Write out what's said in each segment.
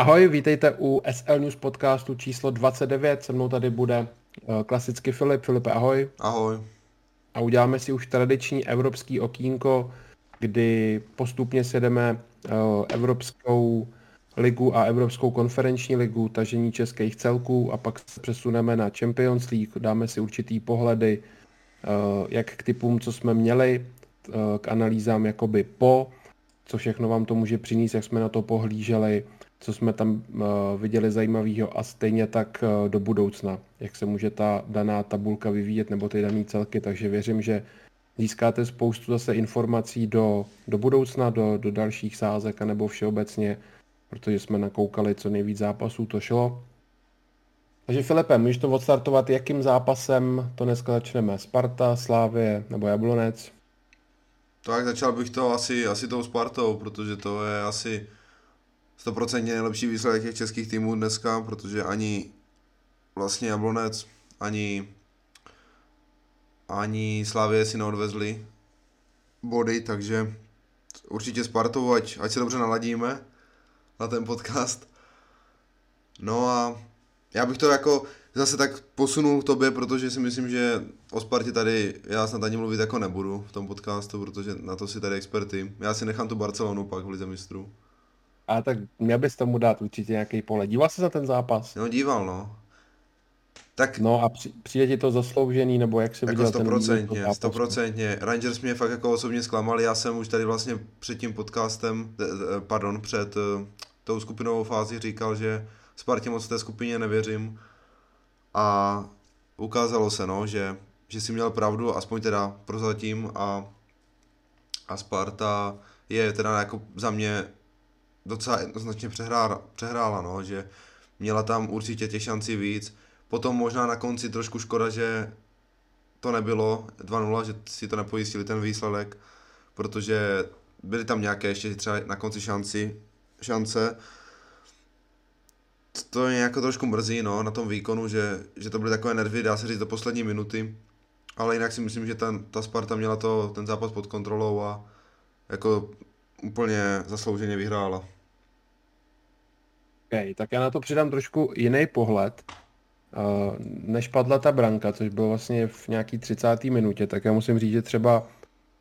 Ahoj, vítejte u SL News podcastu číslo 29. Se mnou tady bude uh, klasicky Filip. Filipe, ahoj. Ahoj. A uděláme si už tradiční evropský okýnko, kdy postupně sedeme uh, Evropskou ligu a Evropskou konferenční ligu, tažení českých celků a pak se přesuneme na Champions League, dáme si určitý pohledy, uh, jak k typům, co jsme měli, k analýzám jakoby po, co všechno vám to může přinést, jak jsme na to pohlíželi, co jsme tam uh, viděli zajímavého a stejně tak uh, do budoucna, jak se může ta daná tabulka vyvíjet nebo ty dané celky, takže věřím, že získáte spoustu zase informací do, do budoucna, do, do dalších sázek, nebo všeobecně, protože jsme nakoukali co nejvíc zápasů, to šlo. Takže Filipe, můžeš to odstartovat, jakým zápasem to dneska začneme? Sparta, Slávě nebo Jablonec? Tak začal bych to asi, asi tou Spartou, protože to je asi 100% nejlepší výsledek těch českých týmů dneska, protože ani vlastně Jablonec, ani ani Slávě si neodvezli body, takže určitě Spartou, ať, ať se dobře naladíme na ten podcast. No a já bych to jako zase tak posunul k tobě, protože si myslím, že o Spartě tady já snad ani mluvit jako nebudu v tom podcastu, protože na to si tady experty. Já si nechám tu Barcelonu pak v Lize mistrů. A tak měl bys tomu dát určitě nějaký pole. Díval jsi za ten zápas? No díval, no. Tak... No a přijde ti to zasloužený, nebo jak se jako viděl stoprocentně, ten stoprocentně. Rangers mě fakt jako osobně zklamali, já jsem už tady vlastně před tím podcastem, pardon, před eh, tou skupinovou fázi říkal, že Spartě moc té skupině nevěřím a ukázalo se, no, že, že si měl pravdu, aspoň teda prozatím a, a Sparta je teda jako za mě docela jednoznačně přehrála, přehrála no, že měla tam určitě těch šancí víc, Potom možná na konci trošku škoda, že to nebylo 2-0, že si to nepojistili ten výsledek, protože byly tam nějaké ještě třeba na konci šanci, šance. To je jako trošku mrzí no, na tom výkonu, že, že to byly takové nervy, dá se říct, do poslední minuty. Ale jinak si myslím, že ten, ta Sparta měla to, ten zápas pod kontrolou a jako úplně zaslouženě vyhrála. Okay, tak já na to přidám trošku jiný pohled než padla ta branka, což bylo vlastně v nějaký 30. minutě, tak já musím říct, že třeba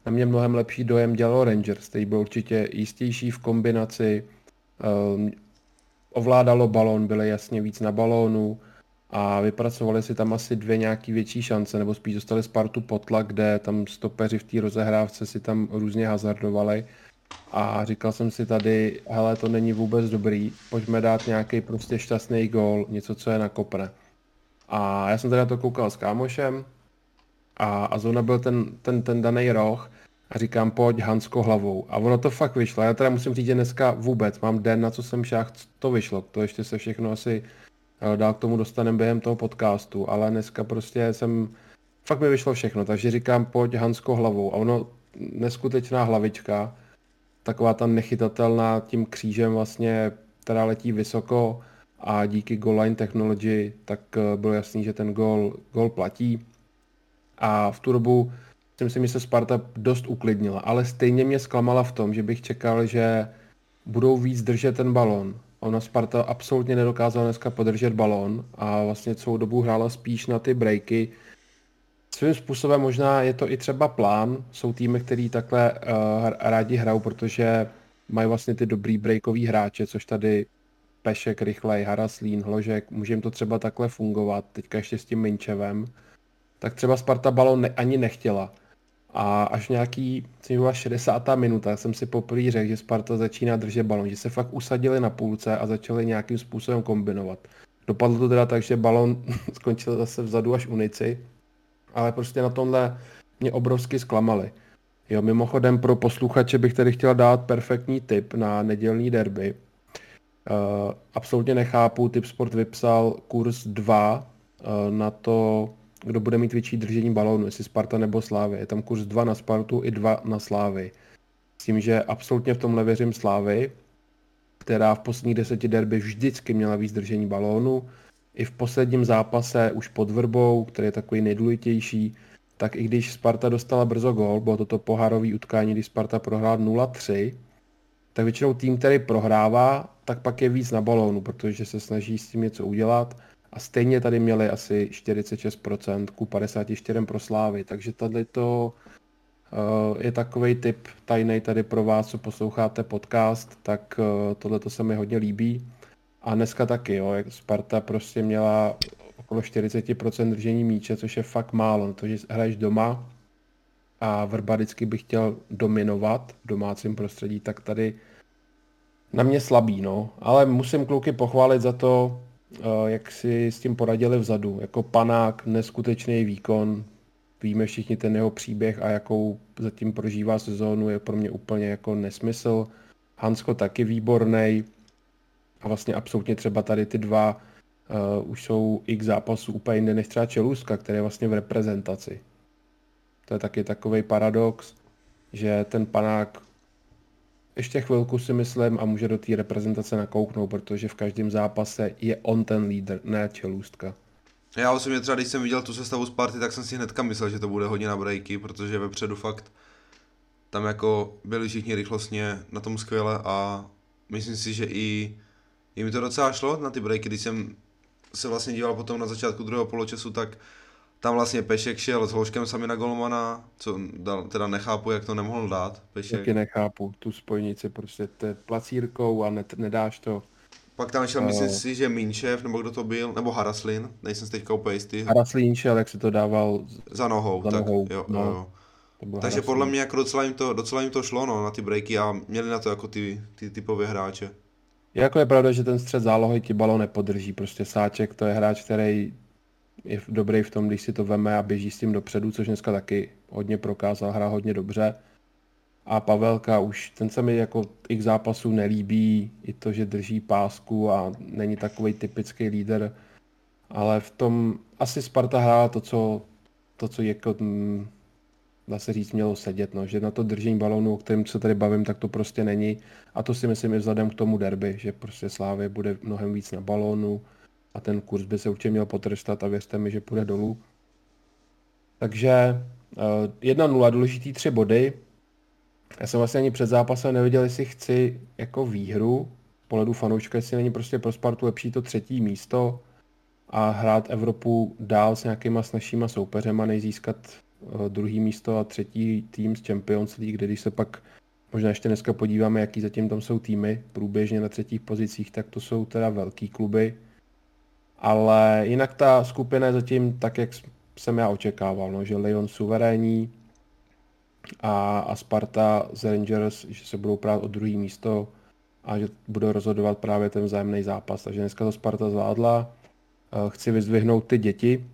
na mě mnohem lepší dojem dělalo Rangers, který byl určitě jistější v kombinaci, um, ovládalo balon, byly jasně víc na balónu a vypracovali si tam asi dvě nějaký větší šance, nebo spíš dostali Spartu potlak, kde tam stopeři v té rozehrávce si tam různě hazardovali a říkal jsem si tady, hele, to není vůbec dobrý, pojďme dát nějaký prostě šťastný gól, něco, co je nakopne. A já jsem teda to koukal s kámošem a, a zóna byl ten, ten, ten daný roh a říkám, pojď Hansko hlavou. A ono to fakt vyšlo. Já teda musím říct, že dneska vůbec mám den, na co jsem šách, to vyšlo. To ještě se všechno asi eh, dál k tomu dostaneme během toho podcastu, ale dneska prostě jsem, fakt mi vyšlo všechno, takže říkám, pojď Hansko hlavou. A ono, neskutečná hlavička, taková ta nechytatelná tím křížem vlastně, která letí vysoko, a díky goal line technology tak eh, bylo jasný, že ten gol, gol platí. A v tu dobu si myslím, že se Sparta dost uklidnila, ale stejně mě zklamala v tom, že bych čekal, že budou víc držet ten balon. Ona Sparta absolutně nedokázala dneska podržet balon a vlastně celou dobu hrála spíš na ty breaky. Svým způsobem možná je to i třeba plán. Jsou týmy, který takhle uh, rádi hrajou, protože mají vlastně ty dobrý breakový hráče, což tady Pešek, Rychlej, Haraslín, Hložek, může jim to třeba takhle fungovat, teďka ještě s tím Minčevem, tak třeba Sparta balon ne, ani nechtěla. A až nějaký, co byla 60. minuta, jsem si poprvé řekl, že Sparta začíná držet balon, že se fakt usadili na půlce a začali nějakým způsobem kombinovat. Dopadlo to teda tak, že balon skončil zase vzadu až unici, ale prostě na tomhle mě obrovsky zklamali. Jo, mimochodem pro posluchače bych tady chtěl dát perfektní tip na nedělní derby. Uh, absolutně nechápu, Typ Sport vypsal kurz 2 uh, na to, kdo bude mít větší držení balónu, jestli Sparta nebo Slávy. Je tam kurz 2 na Spartu i 2 na Slávy. S tím, že absolutně v tomhle věřím Slávy, která v posledních deseti derby vždycky měla víc držení balónu. I v posledním zápase už pod Vrbou, který je takový nejdůležitější, tak i když Sparta dostala brzo gol, bylo toto pohárový utkání, kdy Sparta prohrála 0-3, tak většinou tým, který prohrává, tak pak je víc na balónu, protože se snaží s tím něco udělat a stejně tady měli asi 46% ku 54 pro Slávy, takže tady to uh, je takový typ tajný tady pro vás, co posloucháte podcast, tak uh, tohle to se mi hodně líbí. A dneska taky, jo, Sparta prostě měla okolo 40% držení míče, což je fakt málo, to, že hraješ doma a Vrba vždycky bych chtěl dominovat v domácím prostředí, tak tady na mě slabý, no. Ale musím kluky pochválit za to, eh, jak si s tím poradili vzadu. Jako panák, neskutečný výkon, víme všichni ten jeho příběh a jakou zatím prožívá sezónu, je pro mě úplně jako nesmysl. Hansko taky výborný a vlastně absolutně třeba tady ty dva uh, už jsou x zápasů úplně jinde než třeba Čeluska, který je vlastně v reprezentaci. To je taky takový paradox, že ten panák ještě chvilku si myslím a může do té reprezentace nakouknout, protože v každém zápase je on ten lídr, ne Čelůstka. Já osobně třeba, když jsem viděl tu sestavu Sparty, tak jsem si hnedka myslel, že to bude hodně na breaky, protože vepředu fakt tam jako byli všichni rychlostně na tom skvěle a myslím si, že i, i mi to docela šlo na ty breaky, když jsem se vlastně díval potom na začátku druhého poločasu, tak tam vlastně Pešek šel s Hloškem sami na golmana, co dal, teda nechápu, jak to nemohl dát. Pešek. Taky nechápu, tu spojnici prostě te placírkou a ne, nedáš to. Pak tam šel, uh, myslím si, že Minčev, nebo kdo to byl, nebo Haraslin, nejsem si teďka úplně jistý. Haraslin šel, jak si to dával za nohou, za tak nohou, jo, no. jo. Takže Haraslin. podle mě jako docela jim, to, docela jim to šlo no, na ty breaky a měli na to jako ty, ty typové hráče. Jako je pravda, že ten střed zálohy ti balon nepodrží. Prostě Sáček to je hráč, který je dobrý v tom, když si to veme a běží s tím dopředu, což dneska taky hodně prokázal, hrá hodně dobře. A Pavelka už, ten se mi jako x zápasů nelíbí, i to, že drží pásku a není takový typický líder, ale v tom asi Sparta hrála to, co, to, co jako, dá se říct, mělo sedět, no, že na to držení balónu, o kterém se tady bavím, tak to prostě není. A to si myslím i vzhledem k tomu derby, že prostě Slávě bude mnohem víc na balónu, a ten kurz by se určitě měl potrestat a věřte mi, že půjde dolů. Takže 1-0, eh, důležitý tři body. Já jsem vlastně ani před zápasem nevěděl, jestli chci jako výhru z pohledu fanouška, jestli není prostě pro Spartu lepší to třetí místo a hrát Evropu dál s nějakýma snažšíma soupeřema, než získat druhý místo a třetí tým z Champions League, kde když se pak možná ještě dneska podíváme, jaký zatím tam jsou týmy průběžně na třetích pozicích, tak to jsou teda velký kluby ale jinak ta skupina je zatím tak, jak jsem já očekával, no, že Lyon suverénní a, a Sparta z Rangers, že se budou prát o druhý místo a že bude rozhodovat právě ten vzájemný zápas. Takže dneska to Sparta zvládla. Eh, chci vyzdvihnout ty děti,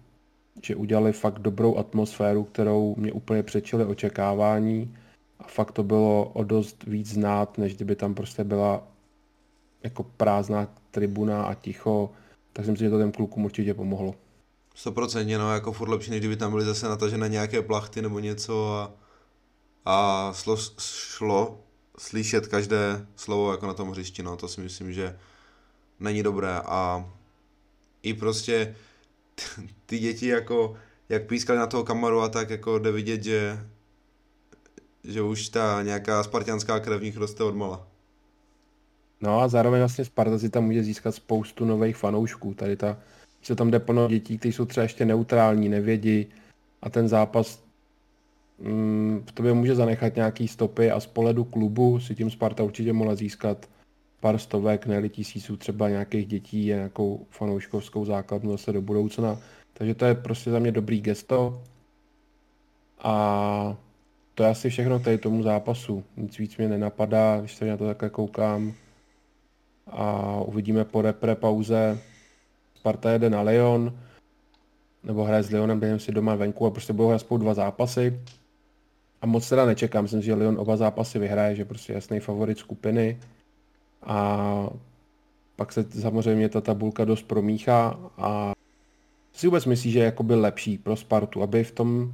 že udělali fakt dobrou atmosféru, kterou mě úplně přečili očekávání. A fakt to bylo o dost víc znát, než kdyby tam prostě byla jako prázdná tribuna a ticho. Tak si myslím, že to těm klukům určitě pomohlo. 100% no, jako furt lepší, než kdyby tam byly zase natažené nějaké plachty nebo něco a, a šlo, šlo slyšet každé slovo jako na tom hřišti, no, to si myslím, že není dobré. A i prostě ty děti jako, jak pískali na toho kamaru a tak jako jde vidět, že, že už ta nějaká spartianská krev v nich roste odmala. No a zároveň vlastně Sparta si tam může získat spoustu nových fanoušků. Tady ta, se tam jde plno dětí, kteří jsou třeba ještě neutrální, nevědí a ten zápas mm, v tobě může zanechat nějaký stopy a z pohledu klubu si tím Sparta určitě mohla získat pár stovek, ne tisíců třeba nějakých dětí a nějakou fanouškovskou základnu zase do budoucna. Takže to je prostě za mě dobrý gesto. A to je asi všechno tady tomu zápasu. Nic víc mě nenapadá, když se na to takhle koukám a uvidíme po repre pauze. Sparta jede na Leon, nebo hraje s Leonem během si doma venku a prostě budou hrát spolu dva zápasy. A moc teda nečekám, myslím, že Leon oba zápasy vyhraje, že prostě jasný favorit skupiny. A pak se samozřejmě ta tabulka dost promíchá a si vůbec myslí, že je jakoby lepší pro Spartu, aby v tom,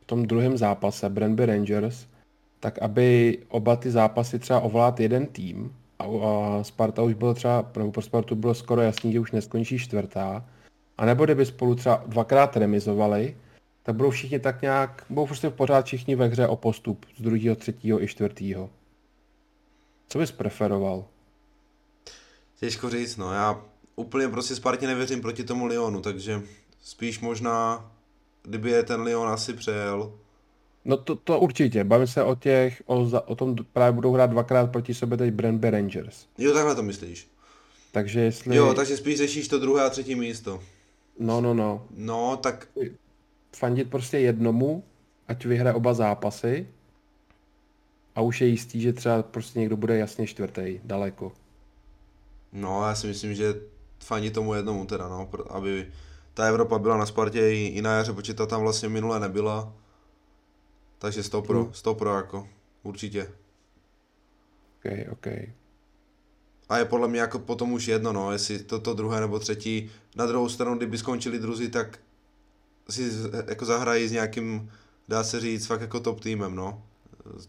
v tom druhém zápase Brandby Rangers, tak aby oba ty zápasy třeba ovlád jeden tým a, a Sparta už bylo třeba, nebo pro Spartu bylo skoro jasný, že už neskončí čtvrtá, a nebo kdyby spolu třeba dvakrát remizovali, tak budou všichni tak nějak, budou prostě pořád všichni ve hře o postup z druhého, třetího i čtvrtého. Co bys preferoval? Těžko říct, no. Já úplně prostě Spartě nevěřím proti tomu Lyonu, takže spíš možná, kdyby je ten Lyon asi přejel. No to, to určitě. Bavím se o těch, o, za, o tom právě budou hrát dvakrát proti sobě teď Brandby Rangers. Jo, takhle to myslíš. Takže jestli... Jo, takže spíš řešíš to druhé a třetí místo. No, no, no. No, tak Fandit prostě jednomu, ať vyhraje oba zápasy a už je jistý, že třeba prostě někdo bude jasně čtvrtý, daleko. No, já si myslím, že fandí tomu jednomu teda, no, aby ta Evropa byla na Spartě i, i na jaře, protože ta tam vlastně minule nebyla. Takže 100 pro, Hmm. 100 pro jako, určitě. OK, OK. A je podle mě jako potom už jedno, no, jestli toto druhé nebo třetí. Na druhou stranu, kdyby skončili druzí, tak si jako zahrají s nějakým, dá se říct, fakt jako top týmem, no.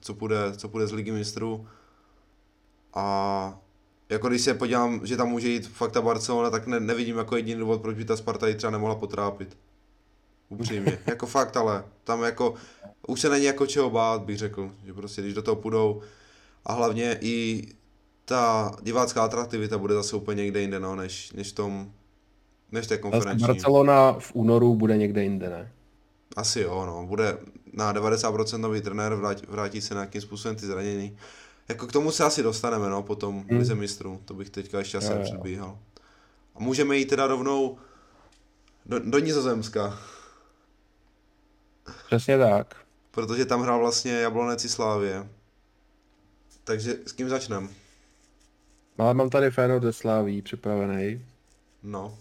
Co půjde, co půjde z ligy mistrů. A jako když se podívám, že tam může jít fakt ta Barcelona, tak ne, nevidím jako jediný důvod, proč by ta Sparta ji třeba nemohla potrápit. Upřímně. jako fakt, ale tam jako, už se není jako čeho bát, bych řekl. Že prostě, když do toho půjdou, a hlavně i ta divácká atraktivita bude zase úplně někde jinde, no, než, než v tom, než té konferenční. Barcelona v únoru bude někde jinde, ne? Asi jo, no, bude na 90% nový trenér, vrátí, vrátí se nějakým způsobem ty zranění. Jako k tomu se asi dostaneme, no, potom Hmm. Lize mistrů, to bych teďka ještě asi předbíhal. A můžeme jít teda rovnou do, do Nizozemska, Přesně tak. protože tam hrál vlastně Jablonec i Slávě. Takže s kým začnem? Ale mám tady Fénor ze Sláví připravený. No,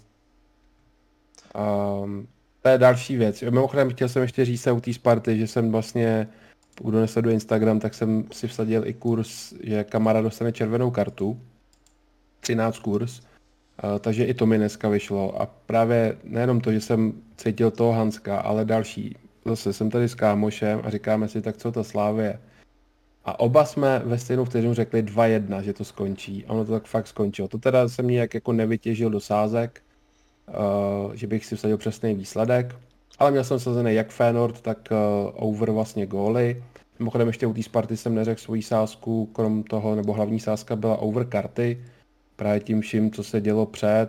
Um, to je další věc. Mimochodem chtěl jsem ještě říct se u té Sparty, že jsem vlastně, kdo nesleduje Instagram, tak jsem si vsadil i kurz, že kamarád dostane červenou kartu. 13 kurz. Takže i to mi dneska vyšlo. A právě nejenom to, že jsem cítil toho Hanska, ale další. Zase jsem tady s kámošem a říkáme si, tak co to Slávě. A oba jsme ve stejnou vteřinu řekli 2-1, že to skončí. A ono to tak fakt skončilo. To teda jsem nějak jako nevytěžil do sázek, že bych si vsadil přesný výsledek. Ale měl jsem sazený jak Fénord, tak uh, over vlastně góly. Mimochodem ještě u té Sparty jsem neřekl svoji sázku, krom toho, nebo hlavní sázka byla over karty. Právě tím vším, co se dělo před,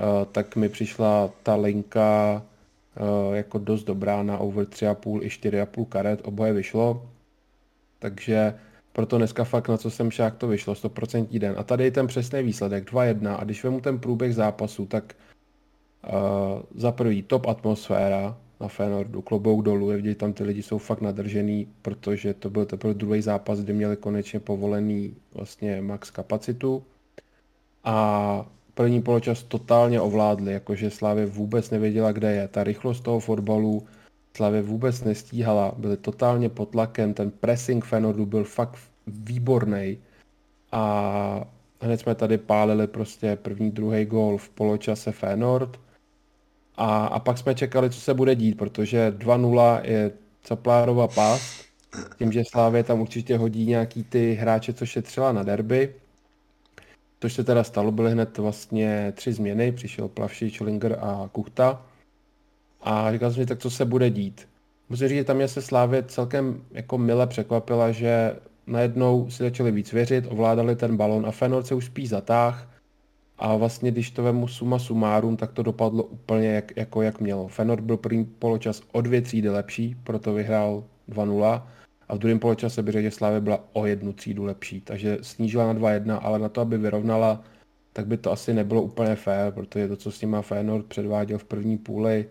uh, tak mi přišla ta linka uh, jako dost dobrá na over 3,5 i 4,5 karet, oboje vyšlo. Takže proto dneska fakt na co jsem šák to vyšlo, 100% den. A tady je ten přesný výsledek, 2-1. A když vemu ten průběh zápasu, tak za prvý top atmosféra na Fénordu, klobouk dolů, je vidět, tam ty lidi jsou fakt nadržený, protože to byl teprve druhý zápas, kdy měli konečně povolený vlastně max kapacitu. A první poločas totálně ovládli, jakože Slávě vůbec nevěděla, kde je. Ta rychlost toho fotbalu Slavě vůbec nestíhala, byli totálně pod tlakem, ten pressing Fenordu byl fakt výborný a hned jsme tady pálili prostě první, druhý gól v poločase Fenord a, a pak jsme čekali, co se bude dít, protože 2-0 je Caplárova past, tím, že Slávě tam určitě hodí nějaký ty hráče, co šetřila na derby, což se teda stalo, byly hned vlastně tři změny, přišel Plavšič, Linger a Kuchta. A říkal jsem si, tak co se bude dít. Musím říct, že tam mě se Slávě celkem jako mile překvapila, že najednou si začali víc věřit, ovládali ten balon a Fenor se už spíš zatáh. A vlastně, když to vemu suma sumárum, tak to dopadlo úplně jak, jako jak mělo. Fenor byl první poločas o dvě třídy lepší, proto vyhrál 2-0. A v druhém poločase by řekl, že Slávě byla o jednu třídu lepší. Takže snížila na 2-1, ale na to, aby vyrovnala, tak by to asi nebylo úplně fér, protože to, co s nima Feyenoord předváděl v první půli,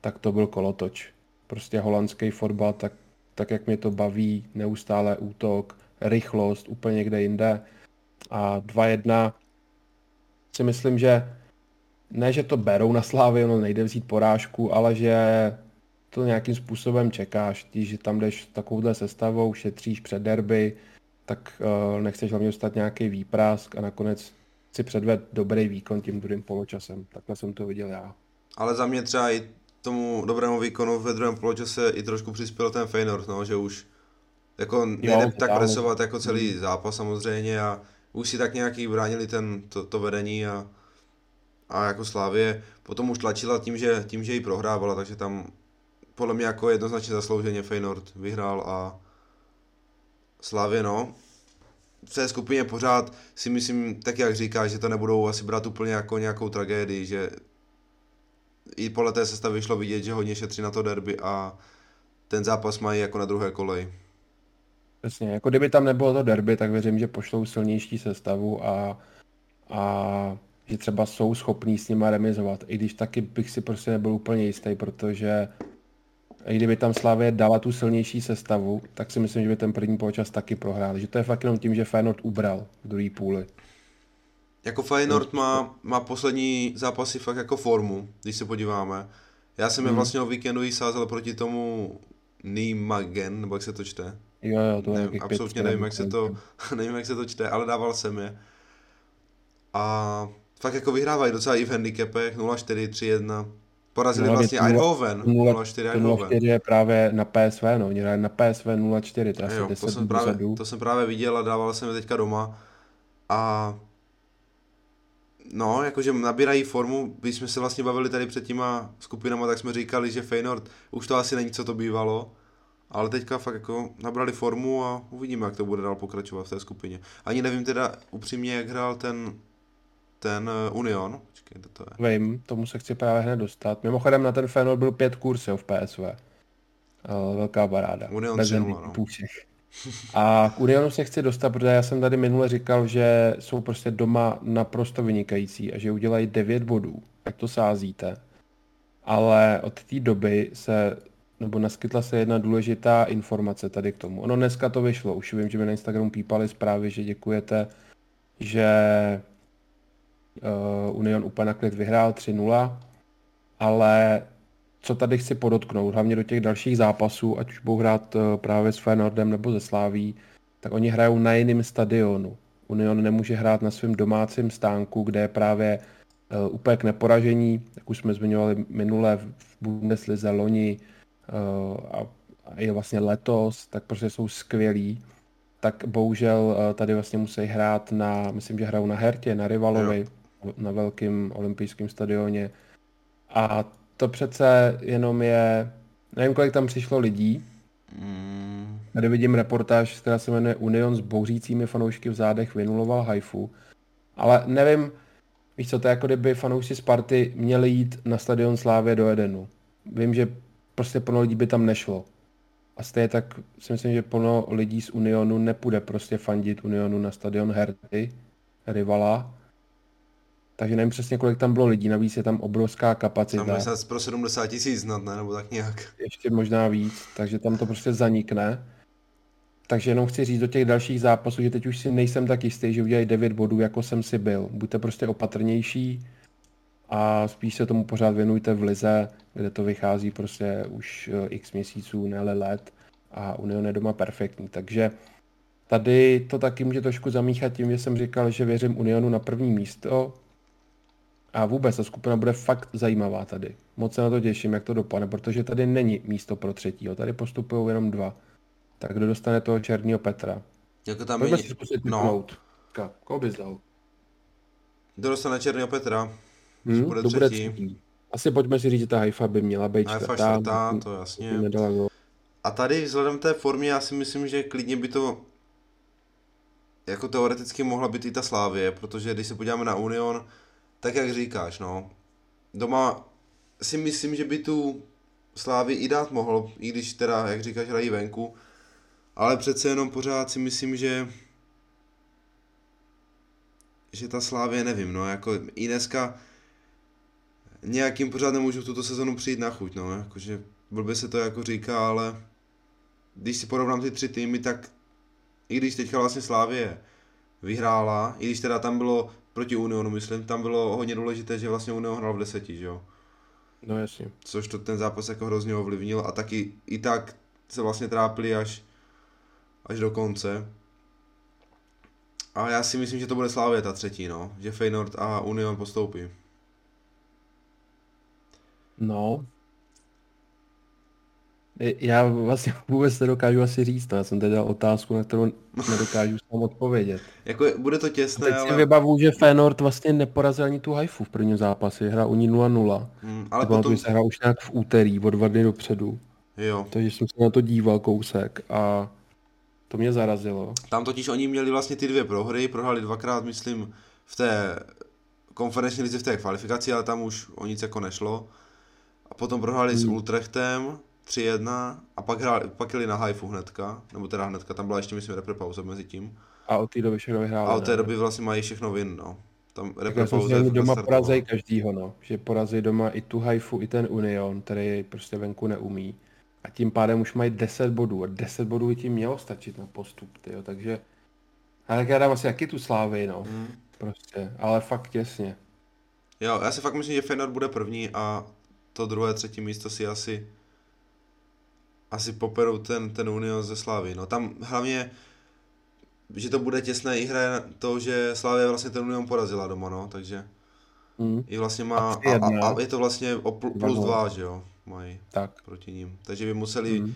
tak to byl kolotoč. Prostě holandský fotbal, tak, tak jak mě to baví, neustále útok, rychlost, úplně někde jinde. A 2-1 si myslím, že ne, že to berou na slávy, ono nejde vzít porážku, ale že to nějakým způsobem čekáš, když že tam jdeš takovouhle sestavou, šetříš před derby, tak uh, nechceš hlavně dostat nějaký výprask a nakonec si předved dobrý výkon tím druhým poločasem. Takhle jsem to viděl já. ale za mě třeba i tomu dobrému výkonu ve druhém poločase i trošku přispěl ten Feyenoord, no, že už jako nejde tak totálně. presovat jako celý zápas samozřejmě a už si tak nějaký bránili ten, to, to vedení a, a jako Slávě potom už tlačila tím, že, tím, že ji prohrávala, takže tam podle mě jako jednoznačně zaslouženě Feyenoord vyhrál a Slávě no, v té skupině pořád si myslím, tak jak říkáš, že to nebudou asi brát úplně jako nějakou tragédii, že i podle té sestavy šlo vidět, že hodně šetří na to derby a ten zápas mají jako na druhé koleji. Přesně, jako kdyby tam nebylo to derby, tak věřím, že pošlou silnější sestavu a, a že třeba jsou schopní s nima remizovat, i když taky bych si prostě nebyl úplně jistý, protože i kdyby tam Slavě dala tu silnější sestavu, tak si myslím, že by ten první poločas taky prohrál. Že to je fakt jenom tím, že Feyenoord ubral v druhé půli. Jako Feyenoord má, má poslední zápasy fakt jako formu, když se podíváme. Já jsem je hmm. vlastně o víkendu sázel proti tomu Nimagen, nebo jak se to čte. Jo, jo, to je Absolutně nevím, jak se to, nevím, jak se to čte, ale dával jsem je. A fakt jako vyhrávají docela i v handicapech 0-4, 3-1. Porazili no, vlastně Eindhoven 0-4 Eindhoven. 0-4 je právě na PSV, no, oni hrají na PSV 0-4, to asi 10 to jsem, právě, to jsem právě viděl a dával jsem je teďka doma. A No, jakože nabírají formu, když jsme se vlastně bavili tady před těma skupinama, tak jsme říkali, že Feyenoord už to asi není, co to bývalo, ale teďka fakt jako nabrali formu a uvidíme, jak to bude dál pokračovat v té skupině. Ani nevím teda upřímně, jak hrál ten, ten eh, Union. Počkej, to, to je. Vím, tomu se chci právě hned dostat. Mimochodem na ten Feyenoord byl pět kursů v PSV. Eh, velká baráda. Union 3 no. A k Unionu se chci dostat, protože já jsem tady minule říkal, že jsou prostě doma naprosto vynikající a že udělají 9 bodů, jak to sázíte. Ale od té doby se, nebo naskytla se jedna důležitá informace tady k tomu. Ono dneska to vyšlo, už vím, že mi na Instagramu pípali zprávy, že děkujete, že uh, Union úplně na klid vyhrál 3-0, ale co tady chci podotknout, hlavně do těch dalších zápasů, ať už budou hrát eh, právě s Feyenoordem nebo ze Sláví, tak oni hrajou na jiném stadionu. Union nemůže hrát na svém domácím stánku, kde je právě uh, úplně k neporažení, jak už jsme zmiňovali minule v Bundeslize loni uh, a, a je vlastně letos, tak prostě jsou skvělí. Tak bohužel uh, tady vlastně musí hrát na, myslím, že hrajou na Hertě, na Rivalovi, jo. na velkém olympijském stadioně. A to přece jenom je, nevím, kolik tam přišlo lidí. Mm. Tady vidím reportáž, která se jmenuje Union s bouřícími fanoušky v zádech vynuloval Haifu. Ale nevím, víš co, to je jako kdyby fanoušci Sparty měli jít na stadion Slávě do Edenu. Vím, že prostě plno lidí by tam nešlo. A stejně tak si myslím, že plno lidí z Unionu nepůjde prostě fandit Unionu na stadion Herty, rivala, takže nevím přesně, kolik tam bylo lidí, navíc je tam obrovská kapacita. Tam je pro 70 tisíc snad, ne? Nebo tak nějak. Ještě možná víc, takže tam to prostě zanikne. Takže jenom chci říct do těch dalších zápasů, že teď už si nejsem tak jistý, že udělají 9 bodů, jako jsem si byl. Buďte prostě opatrnější a spíš se tomu pořád věnujte v lize, kde to vychází prostě už eh, x měsíců, ne let a Union je doma perfektní. Takže tady to taky může trošku zamíchat tím, že jsem říkal, že věřím Unionu na první místo, a vůbec ta skupina bude fakt zajímavá tady. Moc se na to těším, jak to dopadne, protože tady není místo pro třetího. Tady postupují jenom dva. Tak kdo dostane toho černého Petra? Jako tam Pojďme je... si zkusit no. Koho bys dal? Kdo dostane černého Petra? Hmm, bude to bude třetí. Asi pojďme si říct, že ta Haifa by měla být Haifa čtvrtá. čtvrtá, to jasně. A tady vzhledem té formě já si myslím, že klidně by to jako teoreticky mohla být i ta Slávě, protože když se podíváme na Union, tak jak říkáš, no. Doma si myslím, že by tu Slávy i dát mohl, i když teda, jak říkáš, hrají venku. Ale přece jenom pořád si myslím, že že ta Slávě, nevím, no, jako i dneska nějakým pořád nemůžu tuto sezonu přijít na chuť, no, jakože blbě se to jako říká, ale když si porovnám ty tři týmy, tak i když teďka vlastně Slávě vyhrála, i když teda tam bylo proti Unionu, myslím, tam bylo hodně důležité, že vlastně Union hrál v deseti, že jo? No jasně. Což to ten zápas jako hrozně ovlivnil a taky i tak se vlastně trápili až, až do konce. A já si myslím, že to bude Slávě ta třetí, no. Že Feyenoord a Union postoupí. No, já vlastně vůbec nedokážu asi říct, no. já jsem dal otázku, na kterou nedokážu sám odpovědět. jako bude to těsné, Teď ale... si vybavu, že Feyenoord vlastně neporazil ani tu Haifu v prvním zápase, hra u ní 0-0. Hmm, ale potom... se hra už nějak v úterý, o dva dny dopředu. Jo. Takže jsem se na to díval kousek a To mě zarazilo. Tam totiž oni měli vlastně ty dvě prohry, prohráli dvakrát, myslím, v té konferenční lize v té kvalifikaci, ale tam už o nic jako nešlo. A potom prohráli hmm. s Utrechtem 3-1 a pak, hráli, pak jeli na Haifu hnedka, nebo teda hnedka, tam byla ještě myslím repre pauza mezi tím. A od té doby všechno vyhráli. A od té doby vlastně mají všechno vin, no. Tam repre pauza je doma porazej každýho, no. Že porazí doma i tu Haifu, i ten Union, který prostě venku neumí. A tím pádem už mají 10 bodů. A 10 bodů by tím mělo stačit na postup, tyjo. takže... Ale tak já dám asi jaký tu slávy, no. Hmm. Prostě, ale fakt těsně. Jo, já si fakt myslím, že Feyenoord bude první a to druhé, třetí místo si asi asi poperou ten, ten Union ze Slávy. No tam hlavně, že to bude těsné i hraje to, že Slávia vlastně ten Union porazila doma, no, takže mm. i vlastně má, a, a, a, je to vlastně o plus dva, že jo, mají tak. proti ním. Takže by museli mm.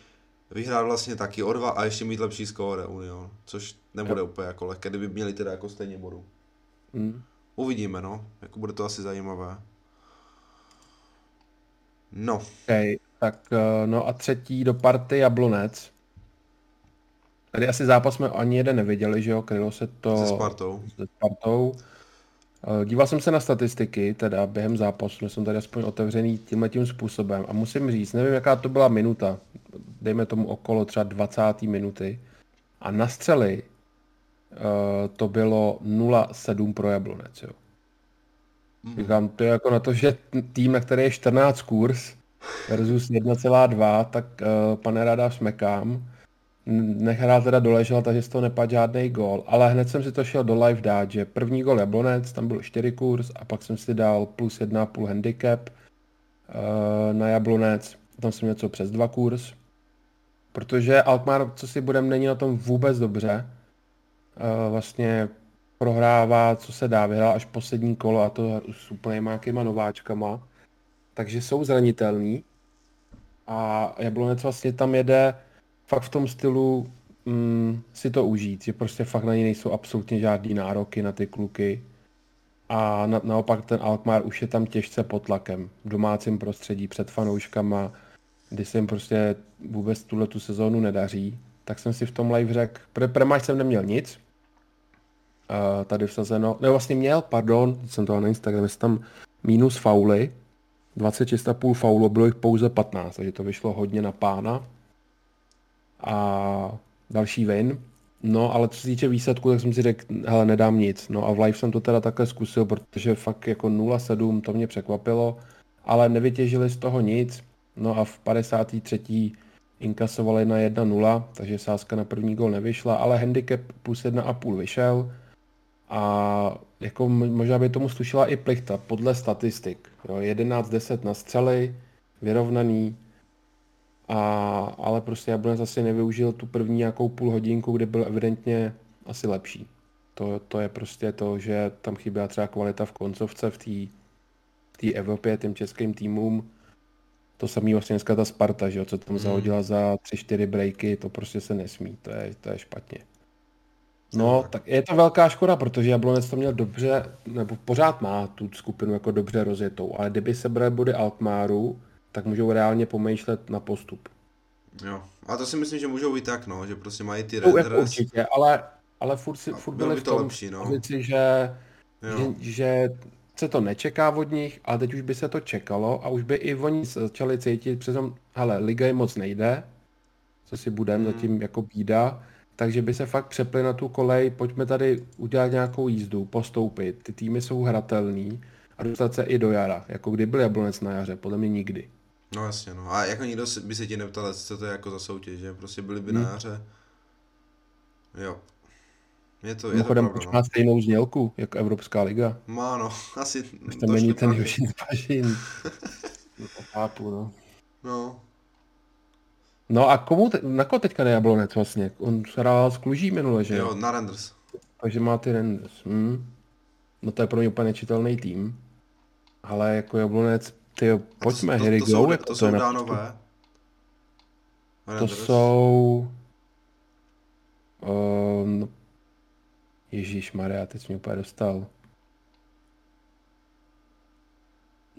vyhrát vlastně taky o dva a ještě mít lepší skóre Union, což nebude jo. úplně jako lehké, kdyby měli teda jako stejně bodů. Mm. Uvidíme, no, jako bude to asi zajímavé. No. Okay. Tak eh, no a třetí do party Jablonec. Tady asi zápas jsme ani jeden neviděli, že jo, krylo se to se Spartou. Se Spartou. Eh, díval jsem se na statistiky, teda během zápasu, jsem tady aspoň otevřený tímhle tím způsobem a musím říct, nevím jaká to byla minuta, dejme tomu okolo třeba 20. minuty a na střely uh, to bylo 0-7 pro Jablonec, jo. Mm. Říkám, to je jako na to, že tým, na který je 14 kurz, versus 1,2, tak uh, pane Rada smekám. Nehrál teda doležel, takže z toho nepadl žádný gol, ale hned jsem si to šel do live dát, že první gol Jablonec, tam byl 4 kurz a pak jsem si dal plus 1,5 handicap uh, na Jablonec, tam jsem něco přes 2 kurz, protože Alkmaar, co si budem, není na tom vůbec dobře. Uh, vlastně prohrává, co se dá, vyhrál až poslední kolo a to s úplně nějakýma nováčkama. Takže jsou zranitelní. A Jablonec vlastně tam jede fakt v tom stylu mm, si to užít, že prostě fakt na ně nejsou absolutně žádný nároky na ty kluky. A na, naopak ten Alkmaar už je tam těžce pod tlakem v domácím prostředí před fanouškama, kdy se jim prostě vůbec tuhle tu sezónu nedaří, tak jsem si v tom live řekl, pre, premáč jsem neměl nic, uh, tady vsazeno, ne vlastně měl, pardon, jsem to na Instagramu, tam minus fauly, 26,5 faulu, bylo jich pouze 15, takže to vyšlo hodně na pána. A další win. No, ale co se týče výsledku, tak jsem si řekl, hele, nedám nic. No a v live jsem to teda takhle zkusil, protože fakt jako 0,7 to mě překvapilo, ale nevytěžili z toho nic. No a v 53. inkasovali na 1-0, takže sázka na první gol nevyšla, ale handicap plus 1,5 vyšel a jako možná by tomu slušela i plichta, podle statistik. Jo, 11-10 na střely, vyrovnaný, a, ale prostě Jablonec asi nevyužil tu první nějakou půl hodinku, kde byl evidentně asi lepší. To, to je prostě to, že tam chyběla třeba kvalita v koncovce v té Evropě, těm českým týmům. To samý vlastně dneska ta Sparta, že jo, co tam hmm. zahodila za 3-4 breaky, to prostě se nesmí, to je, to je špatně. No, tak je to velká škoda, protože Jablonec to měl dobře, nebo pořád má tu skupinu jako dobře rozjetou, ale kdyby se brali body Altmáru, tak můžou reálně pomýšlet na postup. Jo, a to si myslím, že můžou být tak, no, že prostě mají ty renders. Jako určitě, ale, ale furt, si, furt byli v tom lepší, no. pozici, že, že, že se to nečeká od nich, ale teď už by se to čekalo a už by i oni začali cítit, přes hele, liga je moc nejde, co si budeme, hmm. zatím jako bída, takže by se fakt přepli na tu kolej, pojďme tady udělat nějakou jízdu, postoupit, ty týmy jsou hratelný a dostat se i do jara, jako kdy byl Jablonec na jaře, podle mě nikdy. No jasně, no. A jako nikdo by se ti neptal, co to je jako za soutěž, že? Prostě byli by hmm. na jaře. Jo. Je to, je to pravda, no. má stejnou znělku jako Evropská liga. Má, no. Asi to není ten Jošin Pažin. to chápu, no. No, No a komu, te, na koho teďka nejablonec vlastně? On hrál s Kluží minule, že jo? na Renders. Takže má ty Renders. Hm. No to je pro mě úplně nečitelný tým. Ale jako Jablonec, ty pojďme, to, to, to, to, jsou, to, to jsou dánové. To jsou... Um, Ježíš Maria, teď mě úplně dostal.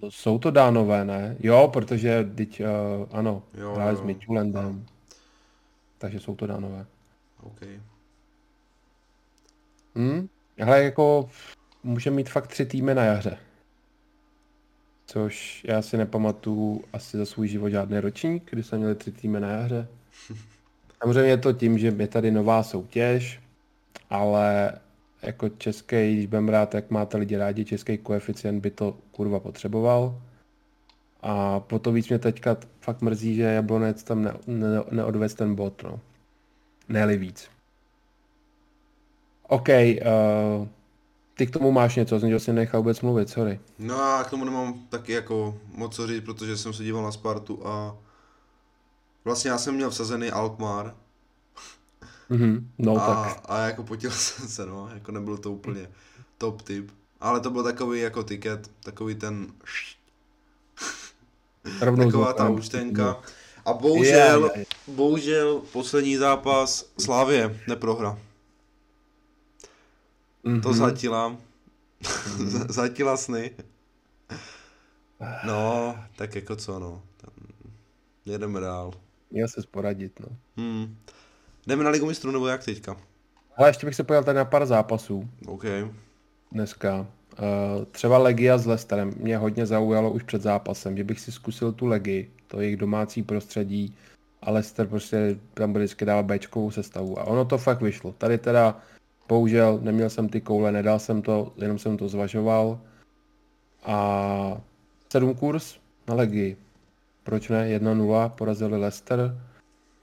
No, jsou to dánové, ne? Jo, protože teď, uh, ano, hráli s Mitchellendem. Takže jsou to dánové. OK. Hm? Ale jako může mít fakt tři týmy na jaře. Což já si nepamatuju asi za svůj život žádný ročník, kdy jsme měli tři týmy na jaře. Samozřejmě je to tím, že je tady nová soutěž, ale jako český, když budeme rád, jak máte lidi rádi, český koeficient by to kurva potřeboval. A po to víc mě teďka fakt mrzí, že Jablonec tam ne, ne, neodvez ten bod, no. ne víc. OK, uh, ty k tomu máš něco, jsem si nechal vůbec mluvit, sorry. No a k tomu nemám taky jako moc co říct, protože jsem se díval na Spartu a vlastně já jsem měl vsazený Alkmaar. Mm-hmm, no a, tak. A jako potil jsem se, no, jako nebyl to úplně top tip. Ale to byl takový jako tiket, takový ten Rovnou taková ta účtenka. A bohužel, yeah, yeah. bohužel poslední zápas Slávě neprohra. Mm-hmm. To zatila. Mm-hmm. zatila sny. No, tak jako co no. Jedeme dál. Měl se sporadit, no. Hmm. Jdeme na ligu mistrů nebo jak teďka? Ale ještě bych se pojel tady na pár zápasů. OK. Dneska. Uh, třeba Legia s Lesterem mě hodně zaujalo už před zápasem, že bych si zkusil tu Legii, to jejich domácí prostředí a Leicester prostě tam bude vždycky dávat Bčkovou sestavu a ono to fakt vyšlo. Tady teda Bohužel neměl jsem ty koule, nedal jsem to, jenom jsem to zvažoval. A sedm kurz na Legii. Proč ne? 1-0, porazili Leicester.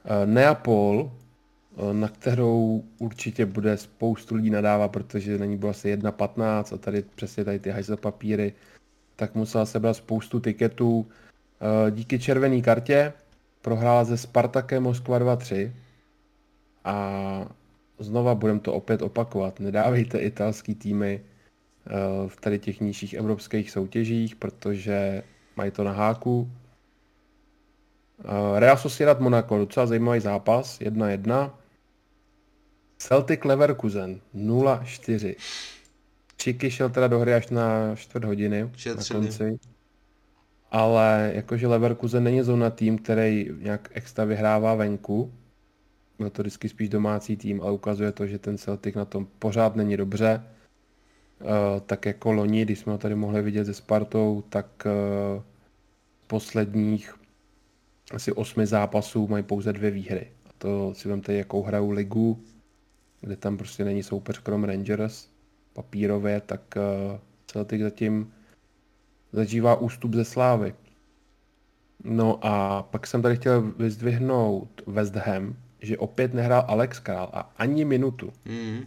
Eh, Neapol, na kterou určitě bude spoustu lidí nadávat, protože není bylo asi 1.15 a tady přesně tady ty hajzle papíry, tak musela sebrat spoustu tiketů. Eh, díky červené kartě prohrála ze Spartakem Moskva 2-3 a znova budeme to opět opakovat. Nedávejte italský týmy eh, v tady těch nižších evropských soutěžích, protože mají to na háku. Eh, Real Sociedad Monaco, docela zajímavý zápas, 1-1. Celtic Leverkusen 0-4. Čiky šel teda do hry až na čtvrt hodiny na konci. Ale jakože Leverkusen není zóna tým, který nějak extra vyhrává venku, byl to vždycky spíš domácí tým, ale ukazuje to, že ten Celtic na tom pořád není dobře. Uh, tak jako loni, když jsme ho tady mohli vidět se Spartou, tak uh, posledních asi osmi zápasů mají pouze dvě výhry. A to si vemte, jakou hrajou ligu, kde tam prostě není soupeř krom Rangers papírově, tak uh, Celtic zatím zažívá ústup ze slávy. No a pak jsem tady chtěl vyzdvihnout West Ham, že opět nehrál Alex Král a ani minutu. Mm.